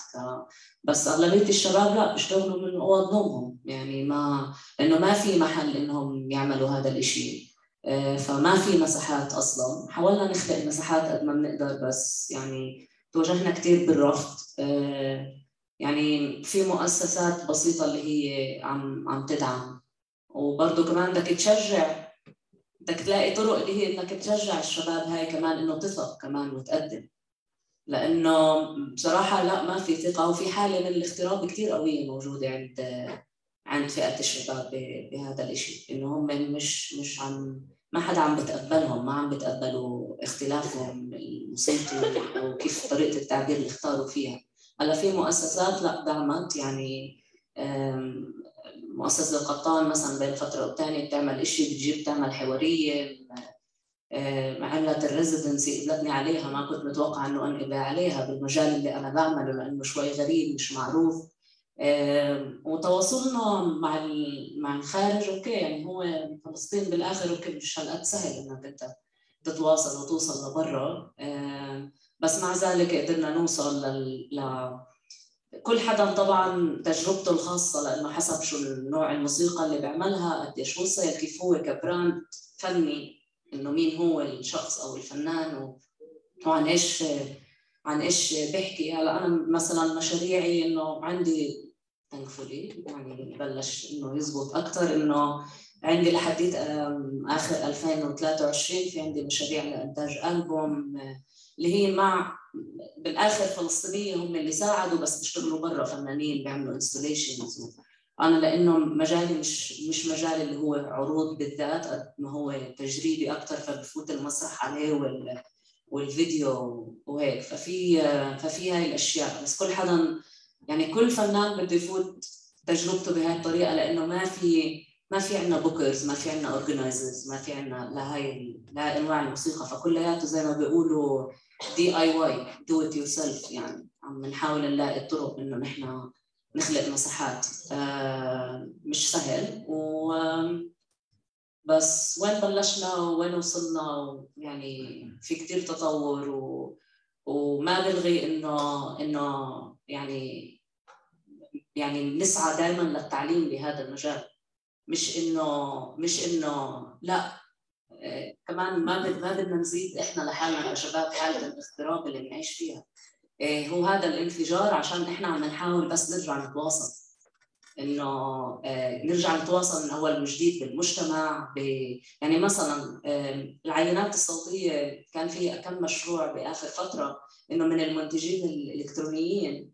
بس أغلبية الشباب لا بيشتغلوا من أوض نومهم. يعني ما انه ما في محل إنهم يعملوا هذا الإشي. آه، فما في مساحات أصلا. حاولنا نخلق مساحات قد ما بنقدر بس يعني توجهنا كثير بالرفض. آه، يعني في مؤسسات بسيطة اللي هي عم عم تدعم. وبرضه كمان بدك تشجع بدك تلاقي طرق اللي هي إنك تشجع الشباب هاي كمان إنه تثق كمان وتقدم. لأنه بصراحة لا ما في ثقة وفي حالة من الاغتراب كثير قوية موجودة عند عند فئة الشباب بهذا الشيء إنه هم مش مش عم ما حدا عم بتقبلهم ما عم بتقبلوا اختلافهم الموسيقي أو كيف طريقة التعبير اللي اختاروا فيها. هلأ في مؤسسات لا دعمت يعني مؤسسة القطان مثلا بين فترة والتانية بتعمل إشي بتجيب تعمل حوارية عملت ال residency قبلتني عليها ما كنت متوقعة إنه أنقبل عليها بالمجال اللي أنا بعمله لأنه شوي غريب مش معروف وتواصلنا مع مع الخارج okay يعني هو فلسطين بالآخر okay مش هالقد سهل إنك أنت تتواصل وتوصل لبرا بس مع ذلك قدرنا نوصل. ل... كل حدا طبعا تجربته الخاصة لأنه حسب شو النوع الموسيقى اللي بيعملها قديش وصل كيف هو ك brand فني إنه مين هو الشخص أو الفنان وعن إيش عن إيش بحكي هلأ أنا مثلا مشاريعي إنه عندي thankfully يعني بلش إنه يزبط أكثر إنه عندي لحديت آخر 2023 في عندي مشاريع لإنتاج ألبوم اللي هي مع بالآخر فلسطينية هم اللي ساعدوا بس بيشتغلوا برا فنانين بيعملوا انستليشنز أنا لأنه مجالي مش مش مجال اللي هو عروض بالذات قد ما هو تجريبي أكثر فبفوت المسرح عليه وال والفيديو وهيك. ففي ففي هاي الأشياء. بس كل حدا يعني كل فنان بده يفوت تجربته بهاي الطريقة لأنه ما في ما في عندنا bookers ما في عندنا organizers ما في عندنا لهي لا أنواع الموسيقى. فكلياته زي ما بيقولوا DIY do it yourself يعني عم نحاول نلاقي الطرق إنه نحن نخلق مساحات آه مش سهل. و بس وين بلشنا وين وصلنا؟ يعني في كثير تطور و... وما بلغي إنه إنه يعني يعني نسعى دائما للتعليم بهذا المجال. مش إنه مش إنه لا. آه، كمان ما ما بدنا نزيد إحنا لحالنا كشباب حالة الاغتراب اللي بنعيش فيها. هو هذا الانفجار عشان إحنا عم نحاول بس نرجع نتواصل. إنه آه، نرجع نتواصل من أول وجديد بالمجتمع ب... يعني مثلا العينات الصوتية كان في كم مشروع بآخر فترة إنه من المنتجين الإلكترونيين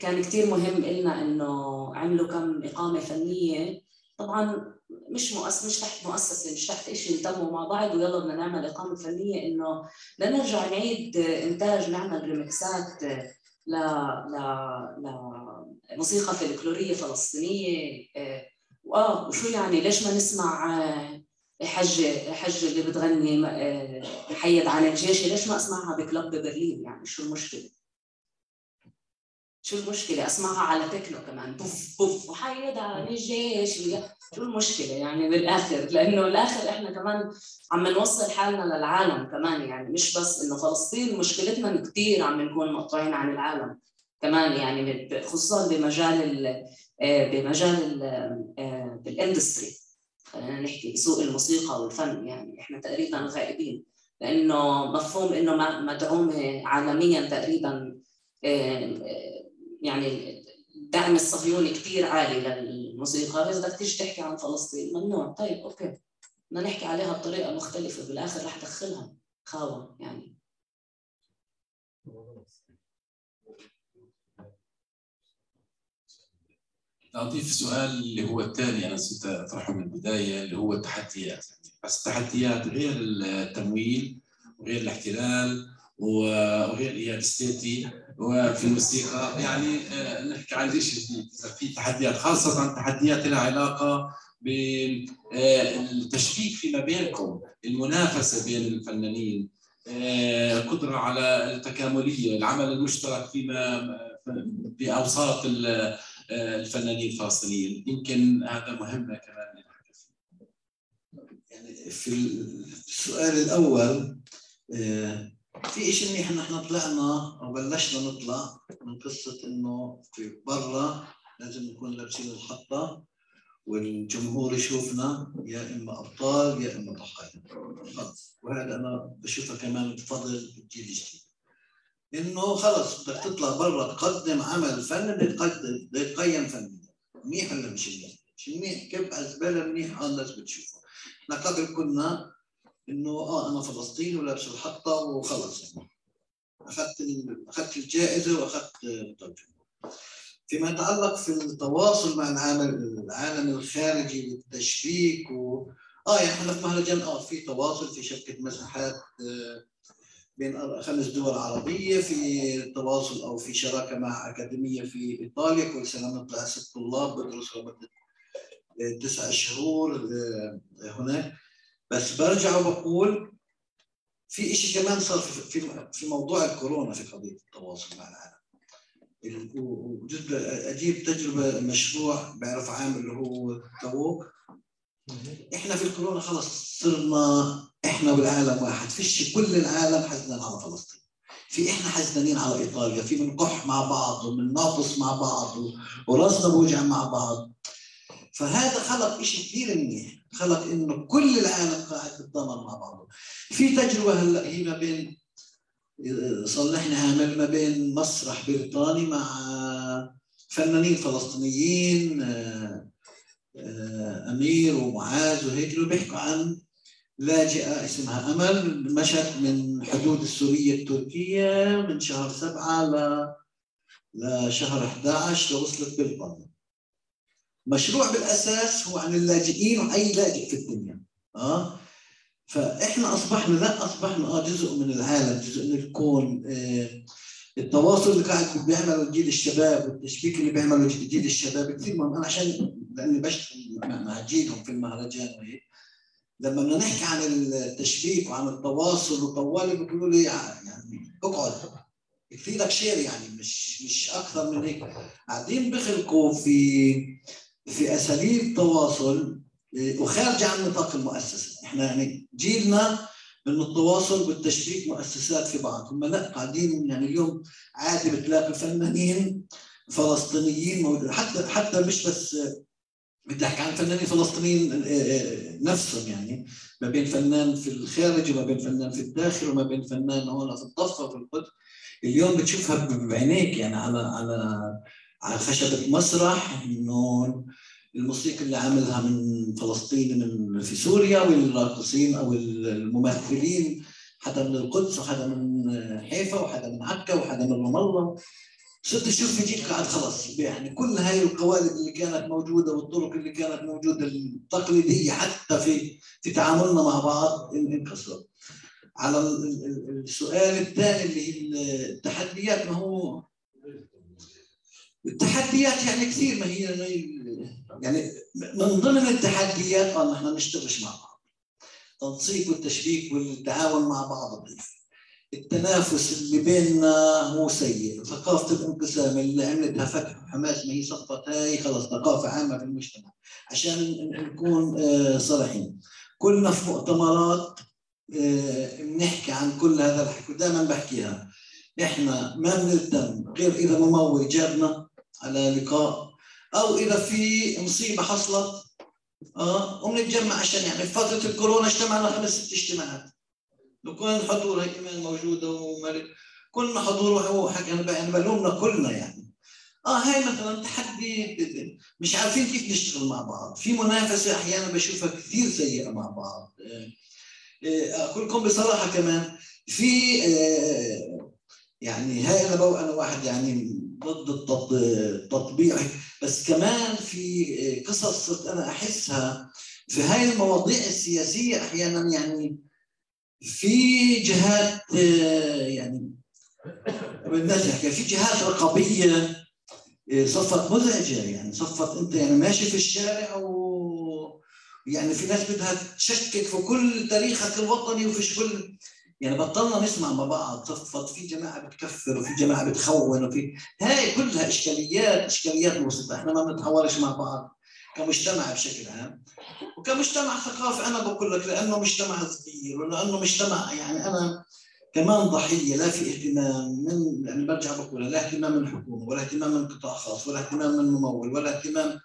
كان كثير مهم لنا إنه عملوا كم إقامة فنية. طبعا مش مؤسسه مش تحت مؤسسة مش تحت شيء التموا مع بعض ويلا بدنا نعمل إقامة فنية إنه لنرجع نعيد إنتاج نعمل ريمكسات ل ل لموسيقى فلكلورية فلسطينية. واه وشو يعني؟ ليش ما نسمع حجة حجة اللي بتغني محيد عن الجيش؟ ليش ما أسمعها بكلب ببرلين؟ يعني شو المشكلة؟ شو المشكلة؟ أسمعها على تكنو كمان. بوف بوف. وحيد عن الجيش شو المشكلة يعني بالآخر؟ لأنه بالاخر إحنا كمان عم نوصل حالنا للعالم كمان يعني. مش بس إنه فلسطين مشكلتنا كثير عم نكون مقطوعين عن العالم كمان يعني خصوصا بمجال آه، بمجال آه، بال industry. خلينا نحكي بسوق الموسيقى والفن يعني. إحنا تقريبا غائبين. لأنه مفهوم إنه مدعومة عالميا تقريبا آه، يعني الدعم الصهيوني كثير عالي للموسيقى اذا بدك تيجي تحكي عن فلسطين. ممنوع. طيب okay. بدنا نحكي عليها بطريقة مختلفة. بالآخر رح دخلها. خاوة يعني. أضيف سؤال اللي هو الثاني أنا نسيت أطرحه من البداية اللي هو التحديات. بس التحديات غير التمويل وغير الاحتلال وغير الستيتي وفي الموسيقى. يعني آه، نحكي عن شيء جديد. في تحديات خاصة تحديات لها علاقة بالتشكيك فيما بينكم المنافسة بين الفنانين آه، القدرة على التكاملية العمل المشترك فيما في أوساط الفنانين الفلسطينيين. يمكن هذا مهم كمان يعني في السؤال الأول آه، في شيء منيح انه إحنا طلعنا أو بلشنا نطلع من قصة إنه في برا لازم نكون لابسين الحطة والجمهور يشوفنا يا إما أبطال يا إما ضحايا. وهذا أنا بشوفها كمان بفضل الجيل الجديد. إنه خلص بدك تطلع برا تقدم عمل فن بدك تقيم فن منيح ولا مش منيح؟ مش منيح. على الزباله منيح الناس بتشوفه. إحنا قبل كنا إنه آه أنا فلسطيني ولابس الحطه وخلص يعني أخذت أخذت الجائزة وأخذت الترجمة. فيما يتعلق في التواصل مع العالم العالم الخارجي والتشبيك و آه يعني إحنا في مهرجان آه في تواصل في شبكة مساحات آه بين خمس دول عربية في تواصل أو في شراكة مع أكاديمية في إيطاليا. كل سنة نطلع ست طلاب بدرسوا لمدة تسعة شهور آه، هناك. بس برجع وبقول في شيء كمان صار في في موضوع الكورونا في قضية التواصل مع العالم. أجيب تجربة مشروع بعرف عامل اللي هو تووك إحنا في الكورونا خلص صرنا إحنا والعالم واحد. فيش كل العالم حزنان على فلسطين. في إحنا حزنانين على إيطاليا. في بنكح مع بعض وبنناقص مع بعض ورأسنا بوجع مع بعض. فهذا خلق شيء كثير منيح خلق إنه كل العالم قاعد يتضامن مع بعضه في تجربة هلأ هي ما بين صلحنا عامل ما بين مسرح بريطاني مع فنانين فلسطينيين آه، أمير ومعاذ وهيك بيحكوا عن لاجئة اسمها أمل مشت من حدود السورية التركية من شهر سبعة ل لشهر 11 لوصلت بريطانيا. مشروع بالأساس هو عن اللاجئين وأي لاجئ في الدنيا. آه؟ فإحنا أصبحنا لا أصبحنا آه جزء من العالم، جزء من الكون. آه التواصل اللي قاعد بيعمله جيل الشباب والتشبيك اللي بيعمله جيل الشباب كثير. مهم أنا عشان لأني بشتغل مع جيلهم في المهرجان وهيك. لما بدنا نحكي عن التشبيك وعن التواصل وطوالي بيقولوا لي يعني اقعد. لك شير يعني مش مش أكثر من هيك. قاعدين بخلقوا في في أساليب تواصل وخارجه عن نطاق المؤسسة. إحنا يعني جيلنا انه التواصل والتشبيك مؤسسات في بعض. هم لا قاعدين يعني اليوم عادي بتلاقي فنانين فلسطينيين موجودين. حتى حتى مش بس بدي أحكي عن فنانين فلسطينيين آه، نفسهم يعني. ما بين فنان في الخارج وما بين فنان في الداخل وما بين فنان هون في الضفة في القدس. اليوم بتشوفها بعينيك يعني على على على خشبة مسرح إنه الموسيقى اللي عملها من فلسطين من في سوريا والراقصين أو الممثلين حدا من القدس وحدا من حيفا وحدا من عكا وحدا من رام الله صرت أشوف في جيل قاعد خلص يعني كل هاي القوالب اللي كانت موجودة والطرق اللي كانت موجودة التقليدية حتى في في تعاملنا مع بعض انكسرت. على السؤال الثاني اللي هي التحديات ما هو التحديات يعني كثير ما هي يعني من ضمن التحديات ان إحنا نشتغلش مع بعض. تنسيق والتشبيك والتعاون مع بعض. التنافس اللي بيننا مو سيء. ثقافة الانقسام اللي عملتها فتح وحماس ما هي سقطت هاي خلص ثقافة عامة في المجتمع. عشان نكون آه، صريحين كلنا في مؤتمرات آه، بنحكي عن كل هذا الحكي. ودائما بحكيها. إحنا ما بنهتم غير إذا ممول جابنا. على لقاء. أو إذا في مصيبة حصلت آه وبنتجمع عشان يعني في فترة الكورونا اجتمعنا خمس ست اجتماعات. بكون الحضور هي كمان موجوده وملك كلنا حضور وحكي يعني بلومنا كلنا يعني. آه هاي مثلا تحدي مش عارفين كيف نشتغل مع بعض. في منافسة أحيانا بشوفها كثير سيئة مع بعض. أقول لكم بصراحة كمان في يعني هاي أنا بقول أنا واحد يعني ضد التطبيع بس كمان في قصص صرت أنا أحسها في هاي المواضيع السياسية أحيانا يعني في جهات يعني بدناش نحكي في جهات رقابية صفت مزعجة. يعني صفت أنت يعني ماشي في الشارع و يعني في ناس بدها تشكك في كل تاريخك الوطني وفي كل يعني بطلنا نسمع مع بعض صفت في جماعة بتكفر وفي جماعة بتخون وفي هاي كلها إشكاليات إشكاليات بسيطه إحنا ما بنتحاورش مع بعض كمجتمع بشكل عام. وكمجتمع ثقافي أنا بقول لك لأنه مجتمع صغير ولأنه مجتمع يعني أنا كمان ضحية لا في اهتمام من يعني برجع بقول لا اهتمام من الحكومة ولا اهتمام من قطاع خاص ولا اهتمام من ممول ولا اهتمام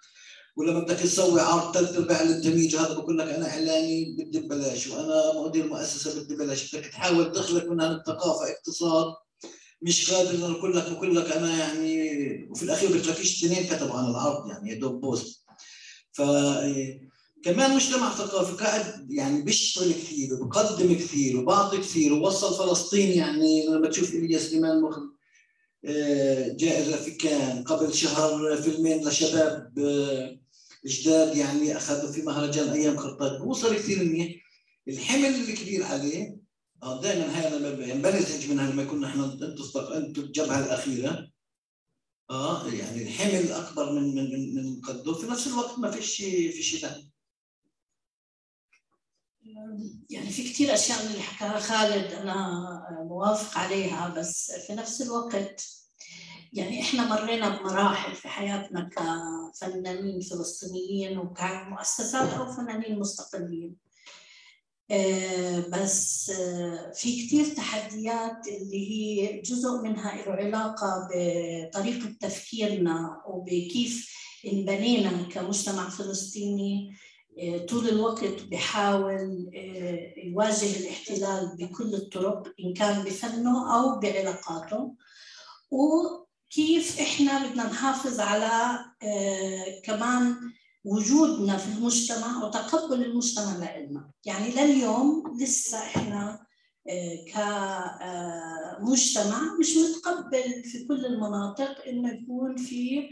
ولما بدك تسوي عرض ثلاث ارباع التمييز هذا بقول لك أنا اعلامي بدي ببلاش وأنا مدير مؤسسة بدي ببلاش. بدك تحاول تخلق منها الثقافه اقتصاد. مش قادر إنه أقول لك بقول لك أنا يعني وفي الأخير بتلاقيش اثنين كتبوا عن العرض يعني يا دوب بوست. ف كمان مجتمع ثقافي قاعد يعني بيشتغل كثير وبقدم كثير وبعطي كثير ووصل فلسطين يعني لما تشوف الياس سليمان مخ جائزة في كان قبل شهر فيلمين لشباب جداد يعني أخذوا في مهرجان أيام خرطاج. وصل كثير منيح. الحمل الكبير عليه آه دائما هاي أنا بنزعج منها لما كنا إحنا أنتم أنتم الجبهة الأخيرة. آه يعني الحمل أكبر من من من قده في نفس الوقت ما فيش في شيء ثاني. يعني في كثير أشياء من اللي حكاها خالد أنا موافق عليها بس في نفس الوقت يعني إحنا مرينا بمراحل في حياتنا كفنانين فلسطينيين وكمؤسسات أو فنانين مستقلين. بس في كثير تحديات اللي هي جزء منها له علاقة بطريقة تفكيرنا وبكيف انبنينا كمجتمع فلسطيني. طول الوقت بحاول يواجه الاحتلال بكل الطرق إن كان بفنه أو بعلاقاته. وكيف إحنا بدنا نحافظ على كمان وجودنا في المجتمع وتقبل المجتمع لنا يعني لليوم لسه إحنا كمجتمع مش متقبل في كل المناطق إنه يكون في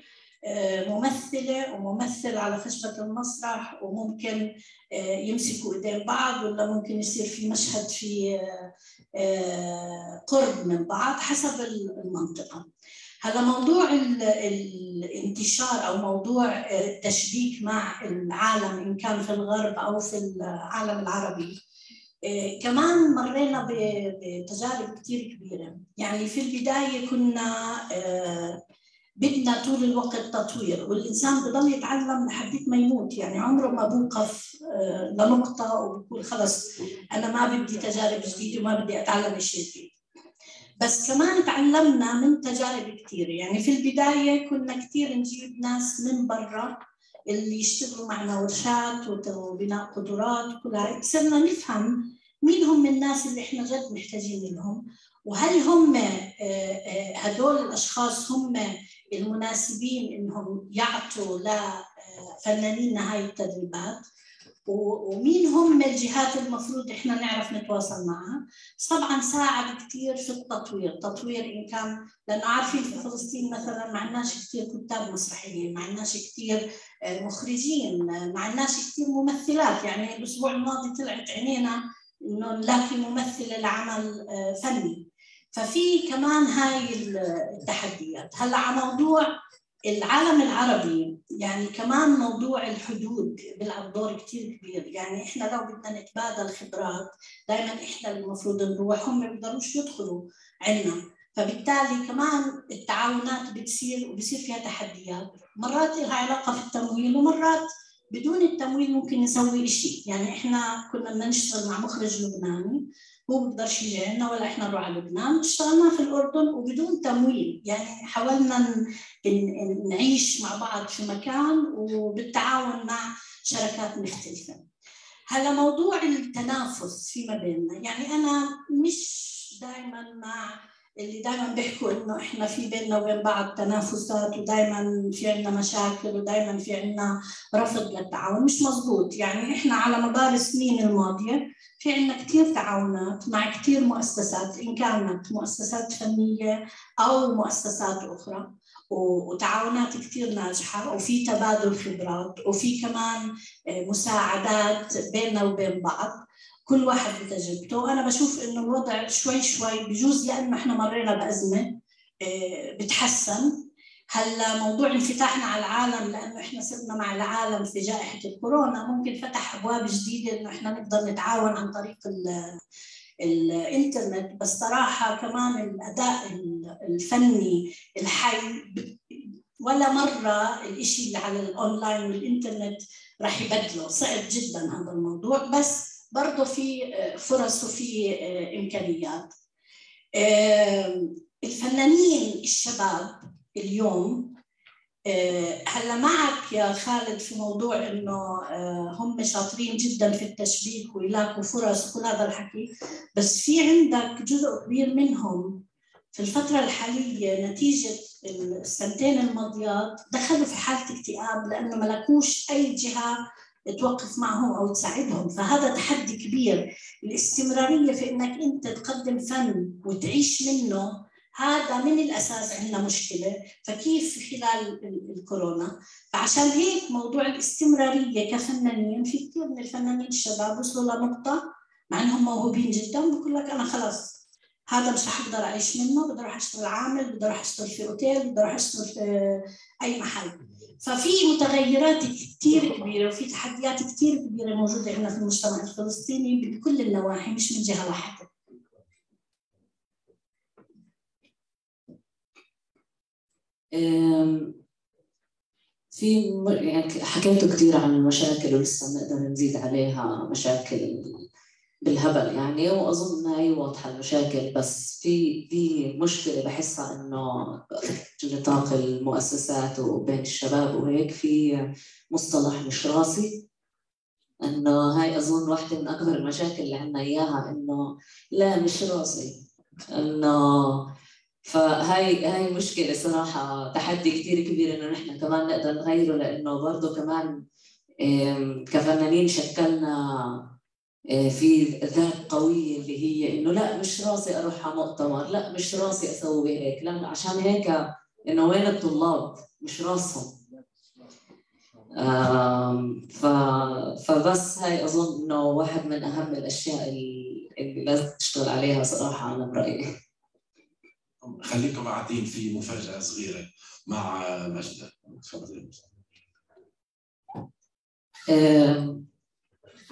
ممثلة وممثل على خشبة المسرح وممكن يمسكوا إيدين بعض ولا ممكن يصير في مشهد في قرب من بعض حسب المنطقة. هذا موضوع الانتشار أو موضوع التشبيك مع العالم إن كان في الغرب أو في العالم العربي. كمان مرينا بتجارب كثير كبيرة. يعني في البداية كنا بدنا طول الوقت تطوير والإنسان بضل يتعلم لحد ما يموت. يعني عمره ما بوقف لنقطة وبقول خلص أنا ما بدي تجارب جديدة وما بدي أتعلم شيء جديد. بس كمان تعلمنا من تجارب كثير يعني في البداية كنا كثير نجيب ناس من برا اللي يشتغلوا معنا ورشات وبناء قدرات وكل هاي. صرنا نفهم مين هم الناس اللي إحنا جد محتاجين لهم وهل هم هدول الأشخاص هم المناسبين إنهم يعطوا لفنانينا هاي التدريبات. ومين هم الجهات المفروض إحنا نعرف نتواصل معها. طبعا ساعد كثير في التطوير. تطوير إن كان لأنه عارفين في فلسطين مثلا ما عندناش كثير كتاب مسرحيين ما عندناش كثير مخرجين ما عندناش كثير ممثلات. يعني الأسبوع الماضي طلعت عينينا إنه نلاقي ممثله لعمل فني. ففي كمان هاي التحديات. هلأ على موضوع العالم العربي يعني كمان موضوع الحدود بيلعب دور كثير كبير. يعني إحنا لو بدنا نتبادل خبرات دائما إحنا المفروض نروح هم ما بيقدروش يدخلوا عندنا فبالتالي كمان التعاونات بتصير وبصير فيها تحديات. مرات لها علاقة في التمويل ومرات بدون التمويل ممكن نسوي شيء يعني إحنا كنا بدنا نشتغل مع مخرج لبناني هو بيقدرش يجي عندنا ولا إحنا نروح على لبنان. اشتغلنا في الأردن وبدون تمويل. يعني حاولنا نعيش مع بعض في مكان وبالتعاون مع شركات مختلفة. هلا موضوع التنافس فيما بيننا. يعني أنا مش دائما مع اللي دائما بيحكوا إنه إحنا في بيننا وبين بعض تنافسات ودائما في عندنا مشاكل ودائما في عندنا رفض للتعاون. مش مزبوط. يعني إحنا على مدار السنين الماضية في عندنا كثير تعاونات مع كثير مؤسسات إن كانت مؤسسات فنية أو مؤسسات أخرى. وتعاونات كثير ناجحة وفي تبادل خبرات وفي كمان مساعدات بيننا وبين بعض. كل واحد بتجربته. وأنا بشوف إنه الوضع شوي شوي بجوز لأنه إحنا مرينا بأزمة بتحسن. هلا موضوع انفتاحنا على العالم لأنه إحنا صرنا مع العالم في جائحة الكورونا ممكن فتح أبواب جديدة إنه إحنا نقدر نتعاون عن طريق الانترنت بس صراحة كمان الأداء الفني الحي ولا مرة الإشي اللي على الأونلاين والإنترنت راح يبدله. صعب جدا هذا الموضوع بس برضه في فرص وفي إمكانيات. الفنانين الشباب اليوم هلا معك يا خالد في موضوع إنه هم شاطرين جدا في التشبيك ويلاقوا فرص وكل هذا الحكي. بس في عندك جزء كبير منهم في الفترة الحالية نتيجة السنتين الماضيات دخلوا في حالة اكتئاب لأنه ما لقوش أي جهة توقف معهم أو تساعدهم. فهذا تحدي كبير. الاستمرارية في إنك أنت تقدم فن وتعيش منه هذا من الأساس عندنا مشكلة. فكيف خلال الكورونا؟ فعشان هيك موضوع الاستمرارية كفنانين في كثير من الفنانين الشباب وصلوا لنقطة مع إنهم موهوبين جدا بقول لك أنا خلاص هذا مش رح أقدر أعيش منه بدي أروح أشتغل عامل بدي أروح أشتغل في أوتيل بدي أروح أشتغل في أي محل. ففي متغيرات كثير كبيرة وفي تحديات كثير كبيرة موجودة عندنا في المجتمع الفلسطيني بكل النواحي مش من جهة واحدة. في يعني حكيتوا كثير عن المشاكل ولسه بنقدر نزيد عليها مشاكل بالهبل يعني وأظن هي واضحة المشاكل بس في في مشكلة بحسها إنه في نطاق المؤسسات وبين الشباب وهيك في مصطلح مش راسي. إنه هاي أظن واحدة من أكبر المشاكل اللي عندنا إياها إنه لا مش راسي إنه فهاي هاي مشكلة صراحة تحدي كثير كبير إنه نحن كمان نقدر نغيره لأنه برضه كمان كفنانين شكلنا في ذات قوية اللي هي إنه لا مش راسي أروح على مؤتمر لا مش راسي أسوي هيك لا عشان هيك إنه وين الطلاب؟ مش راسهم. ف... فبس هاي أظن إنه واحد من أهم الأشياء اللي لازم تشتغل عليها صراحة أنا برأيي. خليكم قاعدين في مفاجأة صغيرة مع مجدة تفضلي.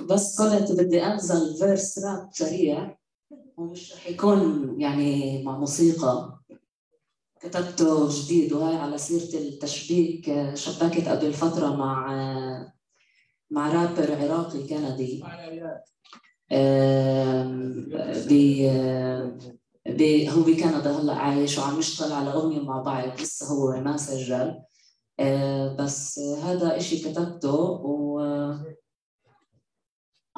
بس قلت بدي أنزل فيرس راب سريع ومش رح يكون يعني مع موسيقى. كتبته جديد وهي على سيرة التشبيك شبكت قبل فترة مع مع رابر عراقي كندي. ب هو بكندا هلأ عايش وعم يشتغل على أغنية مع بعض لسه هو ما سجل. بس هذا إشي كتبته و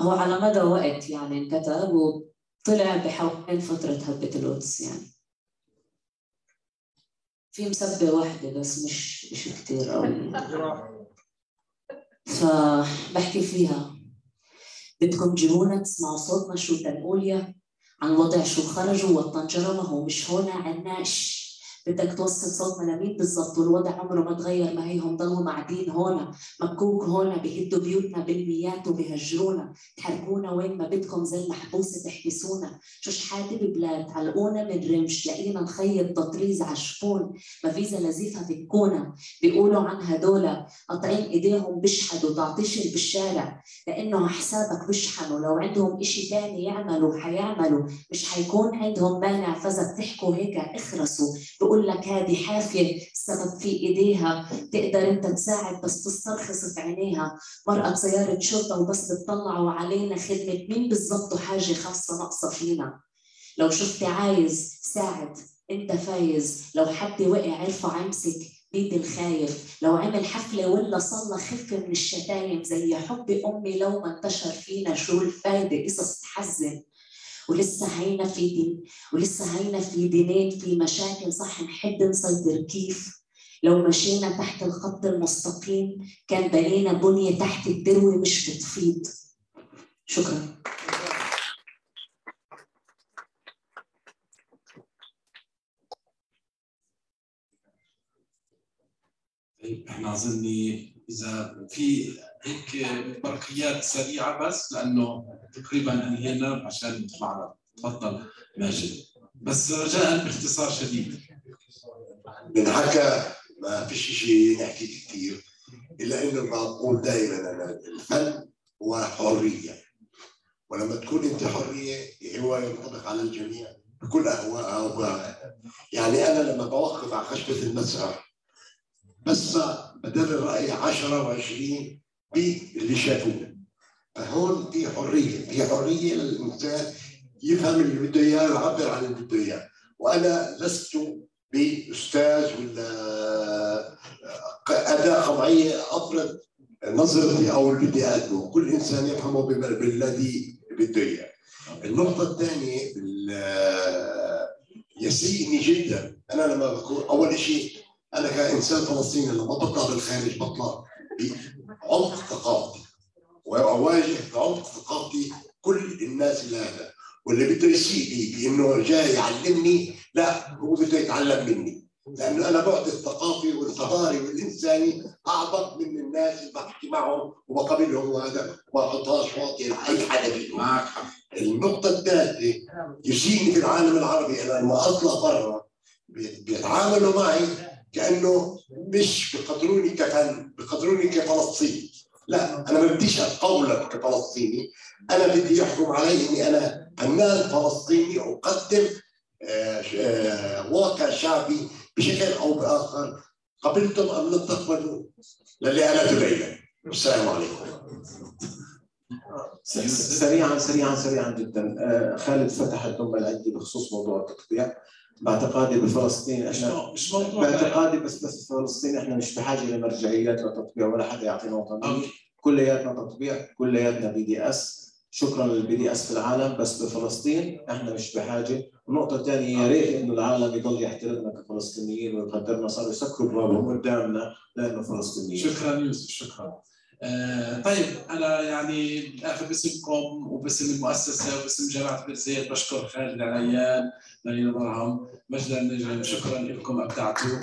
هو على مدى وقت يعني انكتب وطلع بحوالين فترة هبة القدس يعني. في مسبة واحدة بس مش مش كثير قوي. فبحكي فيها. بدكم تجيبونا تسمعوا صوتنا شو تنقول يا عن وضع شو خرجوا والطنجرة ما هو مش هون عناش بدك توصل صوتنا لمين بالضبط؟ والوضع عمره ما تغير ما هيهم ضلوا قاعدين هون مكوك هون بهدوا بيوتنا بالميات وبهجرونا تحركونا وين ما بدكم زي المحبوسة تحبسونا. شو شحاتة ببلاد علقونا من رمش لقينا نخيط تطريز عشفون ما فيزا لزيفها بكونا بيقولوا عن هدول قاطعين إيديهم بيشحدوا تعطيشل بالشارع. لأنه حسابك بيشحنوا. لو عندهم إشي تاني يعملوا حيعملوا. مش حيكون عندهم مانع فاذا بتحكوا هيك اخرسوا. بقول لك هذه حافية السبب في إيديها تقدر أنت تساعد بس تسترخص في عينيها. مرأة بسيارة شرطة وبس بتطلعوا علينا خدمة مين بالضبط وحاجة خاصة ناقصة فينا؟ لو شفت عايز ساعد أنت فايز. لو حد وقع ارفع امسك بيد الخايف لو عمل حفلة ولا صلى خف من الشتايم زي حب أمي لو ما انتشر فينا شو الفايدة قصص تحزن ولسه هينا في دين ولسه هينا في دينين في مشاكل صح نحب نسيطر كيف؟ لو مشينا تحت الخط المستقيم كان بنينا بنية تحت الدروة مش بتفيض. شكرا. طيب إحنا اظني إذا في هيك برقيات سريعة بس لأنه تقريبا انهينا عشان نطلع تفضل ماجد. بس رجاء باختصار شديد. بنحكى ما فيش شيء نحكي كثير إلا إنه بقول دائما أنا الفن هو حرية. ولما تكون أنت حرية هو ينطبق على الجميع بكل اهوائها وبهائها يعني أنا لما بوقف على خشبة المسرح بسمع بدل الراي 10 و20 باللي شافوه. فهون في حرية. في حرية للانسان يفهم اللي بده اياه ويعبر عن اللي بده اياه وأنا لست بأستاذ ولا أداة قمعيه أفرض نظرتي أو اللي بدي اقدمه كل انسان يفهمه بالذي بده اياه النقطة الثانية يسيئني جدا. أنا لما بكون أول شيء أنا كإنسان فلسطيني لما بطلع بالخارج بطلع بعمق ثقافتي وأواجه بعمق ثقافتي كل الناس اللي هذا واللي بده يسيء لي بأنه جاي يعلمني لا هو بده يتعلم مني. لأنه أنا بعد الثقافي والحضاري والإنساني اعمق من الناس اللي بحكي معهم وبقابلهم وهذا وما بحطهاش واطي لأي حدا فيهم. معك حق. النقطة الثالثة يجيني في العالم العربي. أنا لما أطلع برا بيتعاملوا معي كأنه مش بقدروني كفن بقدروني كفلسطيني. لا أنا ما بديش أقولك كفلسطيني. أنا بدي يحكم علي إني أنا فنان فلسطيني أقدم آه، آه، واقع شعبي بشكل أو بآخر. قبلتم أم لم تقبلوا للي أنا ليلة السلام عليكم. سريعا سريعا سريعا جدا. آه، خالد فتح الضمه العدي بخصوص موضوع التطبيع. باعتقادي بفلسطين إحنا مش موضوع باعتقادي بس بس فلسطين إحنا مش بحاجة لمرجعيات لتطبيع ولا حدا يعطينا وطنيه. كلياتنا تطبيع كلياتنا BDS شكرا لل BDS في العالم بس بفلسطين إحنا مش بحاجة. النقطة الثانية يا ريت إنه العالم يضل يحترمنا كفلسطينيين ويقدرنا صاروا يسكروا بابهم قدامنا لأنه فلسطينيين. شكرا يوسف شكرا. آه طيب أنا يعني بالاخر باسمكم وباسم المؤسسة وباسم جامعة بيرزيت بشكر خالد العيان مريم مرهم مجدا شكرا لكم أبدعتوا.